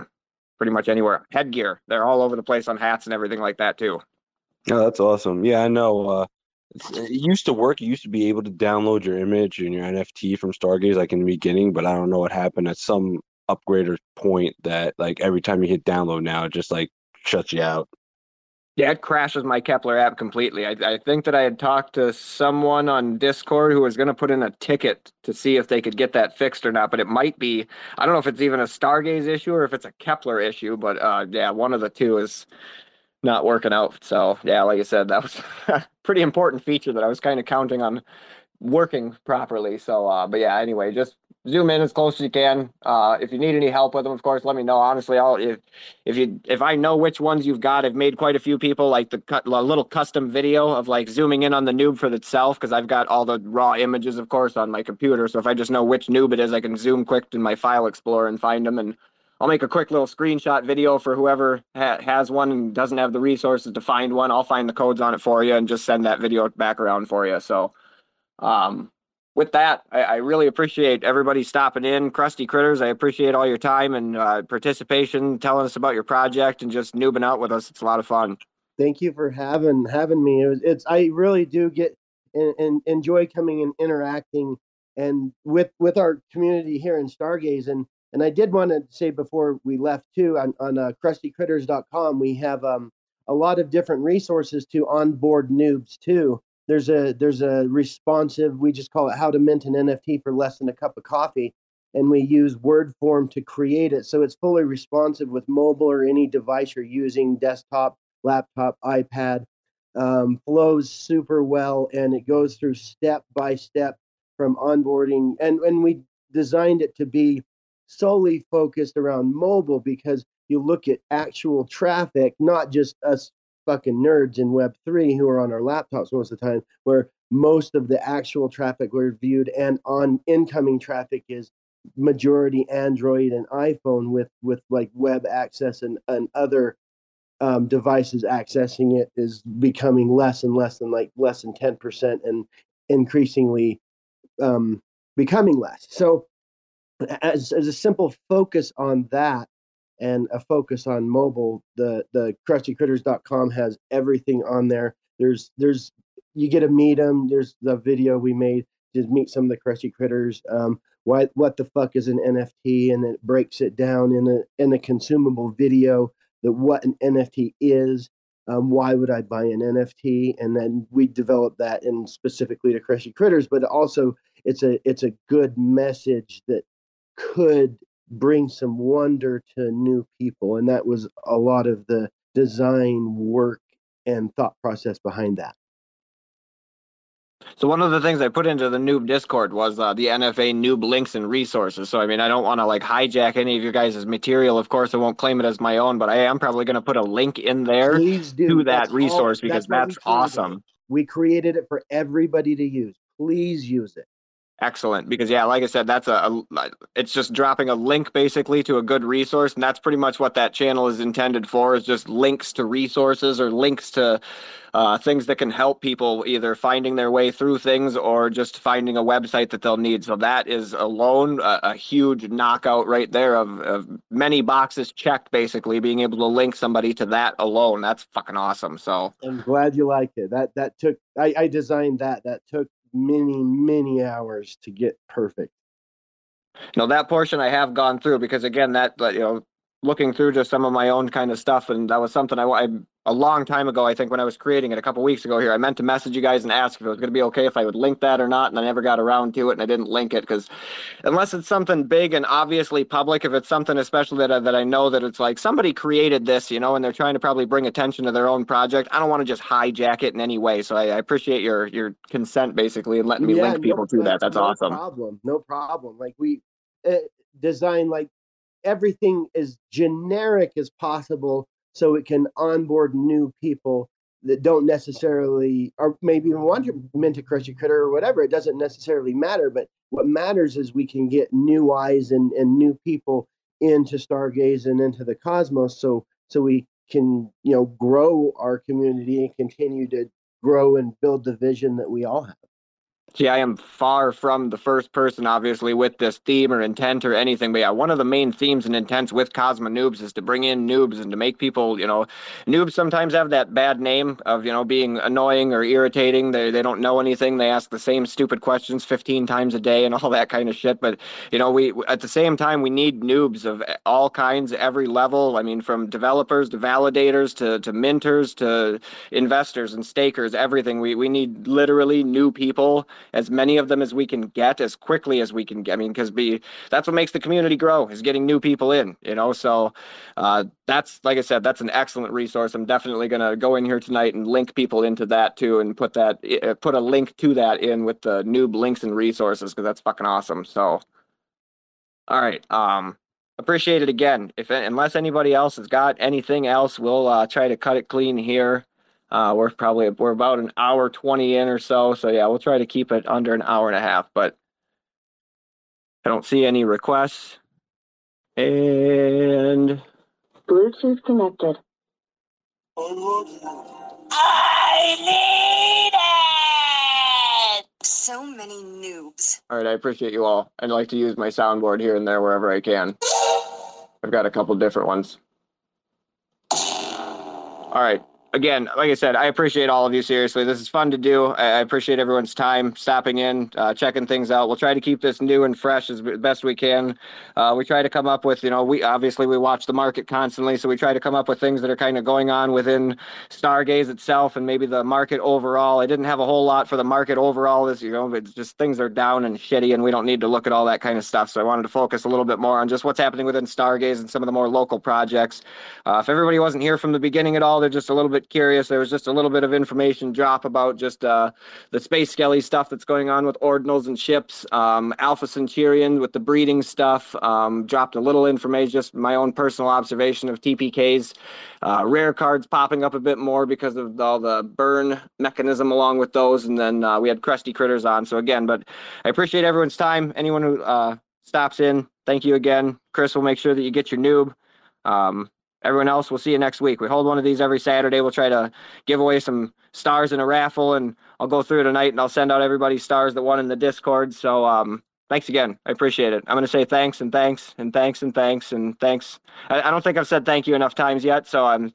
pretty much anywhere. Headgear, they're all over the place on hats and everything like that too. Oh, that's awesome. Yeah, I know. Uh, it used to work. You used to be able to download your image and your NFT from Stargaze like in the beginning, but I don't know what happened at some upgrader point that like every time you hit download now, it just like shuts you out. Yeah, it crashes my Keplr app completely. I, I think that I had talked to someone on Discord who was going to put in a ticket to see if they could get that fixed or not. But it might be, I don't know if it's even a Stargaze issue or if it's a Keplr issue. But uh, yeah, one of the two is not working out. So yeah, like I said, that was a pretty important feature that I was kind of counting on working properly. So, uh, but yeah, anyway, just zoom in as close as you can. Uh, if you need any help with them, of course, let me know. Honestly, I'll if if you if I know which ones you've got, I've made quite a few people like the cut a little custom video of like zooming in on the noob for itself because I've got all the raw images, of course, on my computer. So if I just know which noob it is, I can zoom quick in my file explorer and find them and. I'll make a quick little screenshot video for whoever ha- has one and doesn't have the resources to find one. I'll find the codes on it for you and just send that video back around for you. So, um, with that, I, I, really appreciate everybody stopping in. Krusty Kritters, I appreciate all your time and uh, participation, telling us about your project and just noobing out with us. It's a lot of fun. Thank you for having having me. It was, it's I really do get and, and enjoy coming and interacting and with with our community here in Stargaze and and I did want to say before we left too on on uh, krustykritters.com we have um, a lot of different resources to onboard noobs too there's a there's a responsive we just call it how to mint an nft for less than a cup of coffee and we use word form to create it. So it's fully responsive with mobile or any device you're using desktop laptop ipad. Um, flows super well and it goes through step by step from onboarding and and we designed it to be solely focused around mobile because you look at actual traffic not just us fucking nerds in Web3 who are on our laptops most of the time, where most of the actual traffic we're viewed and on incoming traffic is majority Android and iPhone with with like web access and, and other um, devices accessing it is becoming less and less than like less than 10% and increasingly um, becoming less. So as, as a simple focus on that, and a focus on mobile, the the krustykritters.com has everything on there. There's there's you get to meet them. There's the video we made to meet some of the Krusty Kritters. Um, why what the fuck is an NFT, and it breaks it down in a in a consumable video that what an NFT is. Um, why would I buy an NFT? And then we develop that in specifically to Krusty Kritters, but also it's a it's a good message that could bring some wonder to new people. And that was a lot of the design work and thought process behind that. So one of the things I put into the noob Discord was uh, the NFA noob links and resources. So I mean, I don't want to like hijack any of your guys' material. Of course, I won't claim it as my own, but I am probably going to put a link in there to that that's resource all, because that's, that's awesome. We created it for everybody to use. Please use it. Excellent, because yeah, like I said, that's a, a, it's just dropping a link basically to a good resource, and that's pretty much what that channel is intended for. Is just links to resources or links to uh, things that can help people either finding their way through things or just finding a website that they'll need. So that is alone a, a huge knockout right there of, of many boxes checked. Basically, being able to link somebody to that alone, that's fucking awesome. So I'm glad you like it. That that took I, I designed that. That took many, many hours to get perfect. Now that portion I have gone through because again, that you know, looking through just some of my own kind of stuff, and that was something I, I a long time ago. I think when I was creating it a couple weeks ago here, I meant to message you guys and ask if it was going to be okay if I would link that or not, and I never got around to it, and I didn't link it because unless it's something big and obviously public, if it's something especially that I, that I know that it's like somebody created this, you know, and they're trying to probably bring attention to their own project, I don't want to just hijack it in any way. So I, I appreciate your your consent basically and letting me Yeah, link people to that. That's awesome. no awesome. problem. No problem. Like we uh, design like everything as generic as possible so it can onboard new people that don't necessarily or maybe even want to mint a Krusty Kritter or whatever. It doesn't necessarily matter but what matters is we can get new eyes and, and new people into stargaze and into the cosmos so so we can you know grow our community and continue to grow and build the vision that we all have See, I am far from the first person, obviously, with this theme or intent or anything. But yeah, one of the main themes and intents with Cosmo Noobs is to bring in noobs and to make people, you know, noobs sometimes have that bad name of, you know, being annoying or irritating. They, they don't know anything. They ask the same stupid questions 15 times a day and all that kind of shit. But, you know, we, at the same time, we need noobs of all kinds, every level. I mean, from developers to validators to, to minters to investors and stakers, everything. We, we need literally new people as many of them as we can get as quickly as we can get. I mean, because be that's what makes the community grow is getting new people in. You know, so uh, that's like I said, that's an excellent resource. I'm definitely gonna go in here tonight and link people into that too, and put that uh, put a link to that in with the noob links and resources because that's fucking awesome. So, all right. Um, appreciate it again. If unless anybody else has got anything else, we'll uh, try to cut it clean here. Uh, we're probably we're about an hour twenty in or so, so yeah, we'll try to keep it under an hour and a half. But I don't see any requests, and Bluetooth connected. I need it! So many noobs. all right, I appreciate you all. I'd like to use my soundboard here and there wherever I can. I've got a couple different ones. All right. Again, like I said, I appreciate all of you. Seriously, this is fun to do. I appreciate everyone's time stopping in, uh, checking things out. We'll try to keep this new and fresh as best we can. Uh, we try to come up with, you know, we obviously we watch the market constantly, so we try to come up with things that are kind of going on within Stargaze itself and maybe the market overall. I didn't have a whole lot for the market overall. This, you know, it's just things are down and shitty, and we don't need to look at all that kind of stuff. So I wanted to focus a little bit more on just what's happening within Stargaze and some of the more local projects. Uh, if everybody wasn't here from the beginning at all, they're just a little bit curious. There was just a little bit of information drop about just uh, the space skelly stuff that's going on with ordinals and ships. Um, Alpha Centurion with the breeding stuff. Um, dropped a little information, just my own personal observation of TPKs. Uh, rare cards popping up a bit more because of all the burn mechanism along with those. And then uh, we had Krusty Kritters on. So again, but I appreciate everyone's time. Anyone who uh, stops in, thank you again. Chris will make sure that you get your noob. Um, everyone else, we'll see you next week. We hold one of these every Saturday. We'll try to give away some stars in a raffle, and I'll go through tonight and I'll send out everybody's stars that won in the Discord. So um, thanks again. I appreciate it. I'm going to say thanks and thanks and thanks and thanks and thanks. I, I don't think I've said thank you enough times yet, so I'm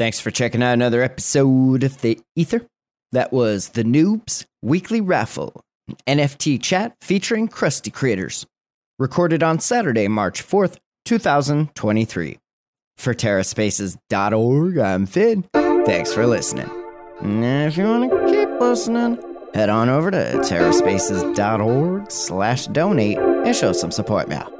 Thanks for checking out another episode of The Ether. That was The Noobs Weekly Raffle, NFT chat featuring Krusty Kritters. Recorded on Saturday, March 4th, 2023. For TerraSpaces.org, I'm Fid. Thanks for listening. If you want to keep listening, head on over to TerraSpaces.org slash donate and show some support now.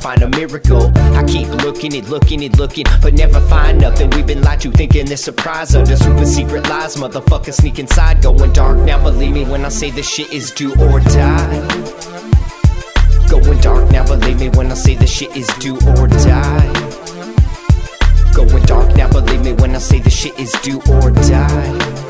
find a miracle. I keep looking and looking and looking, but never find nothing. We've been lied to, thinking this surprise under super secret lies. Motherfuckers sneak inside, going dark. Now believe me when I say this shit is do or die. Going dark now, believe me when I say this shit is do or die. Going dark now, believe me when I say this shit is do or die.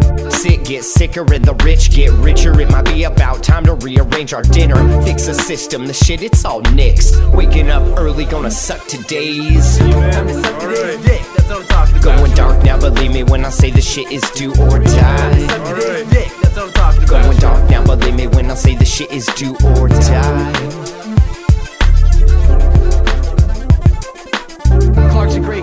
sick get sicker and the rich get richer, it might be about time to rearrange our dinner. Fix the system, the shit, it's all nixed. Waking up early, gonna suck today's. Going dark now, believe me when I say the shit is do or die. Going dark now, believe me when I say the shit is do or die.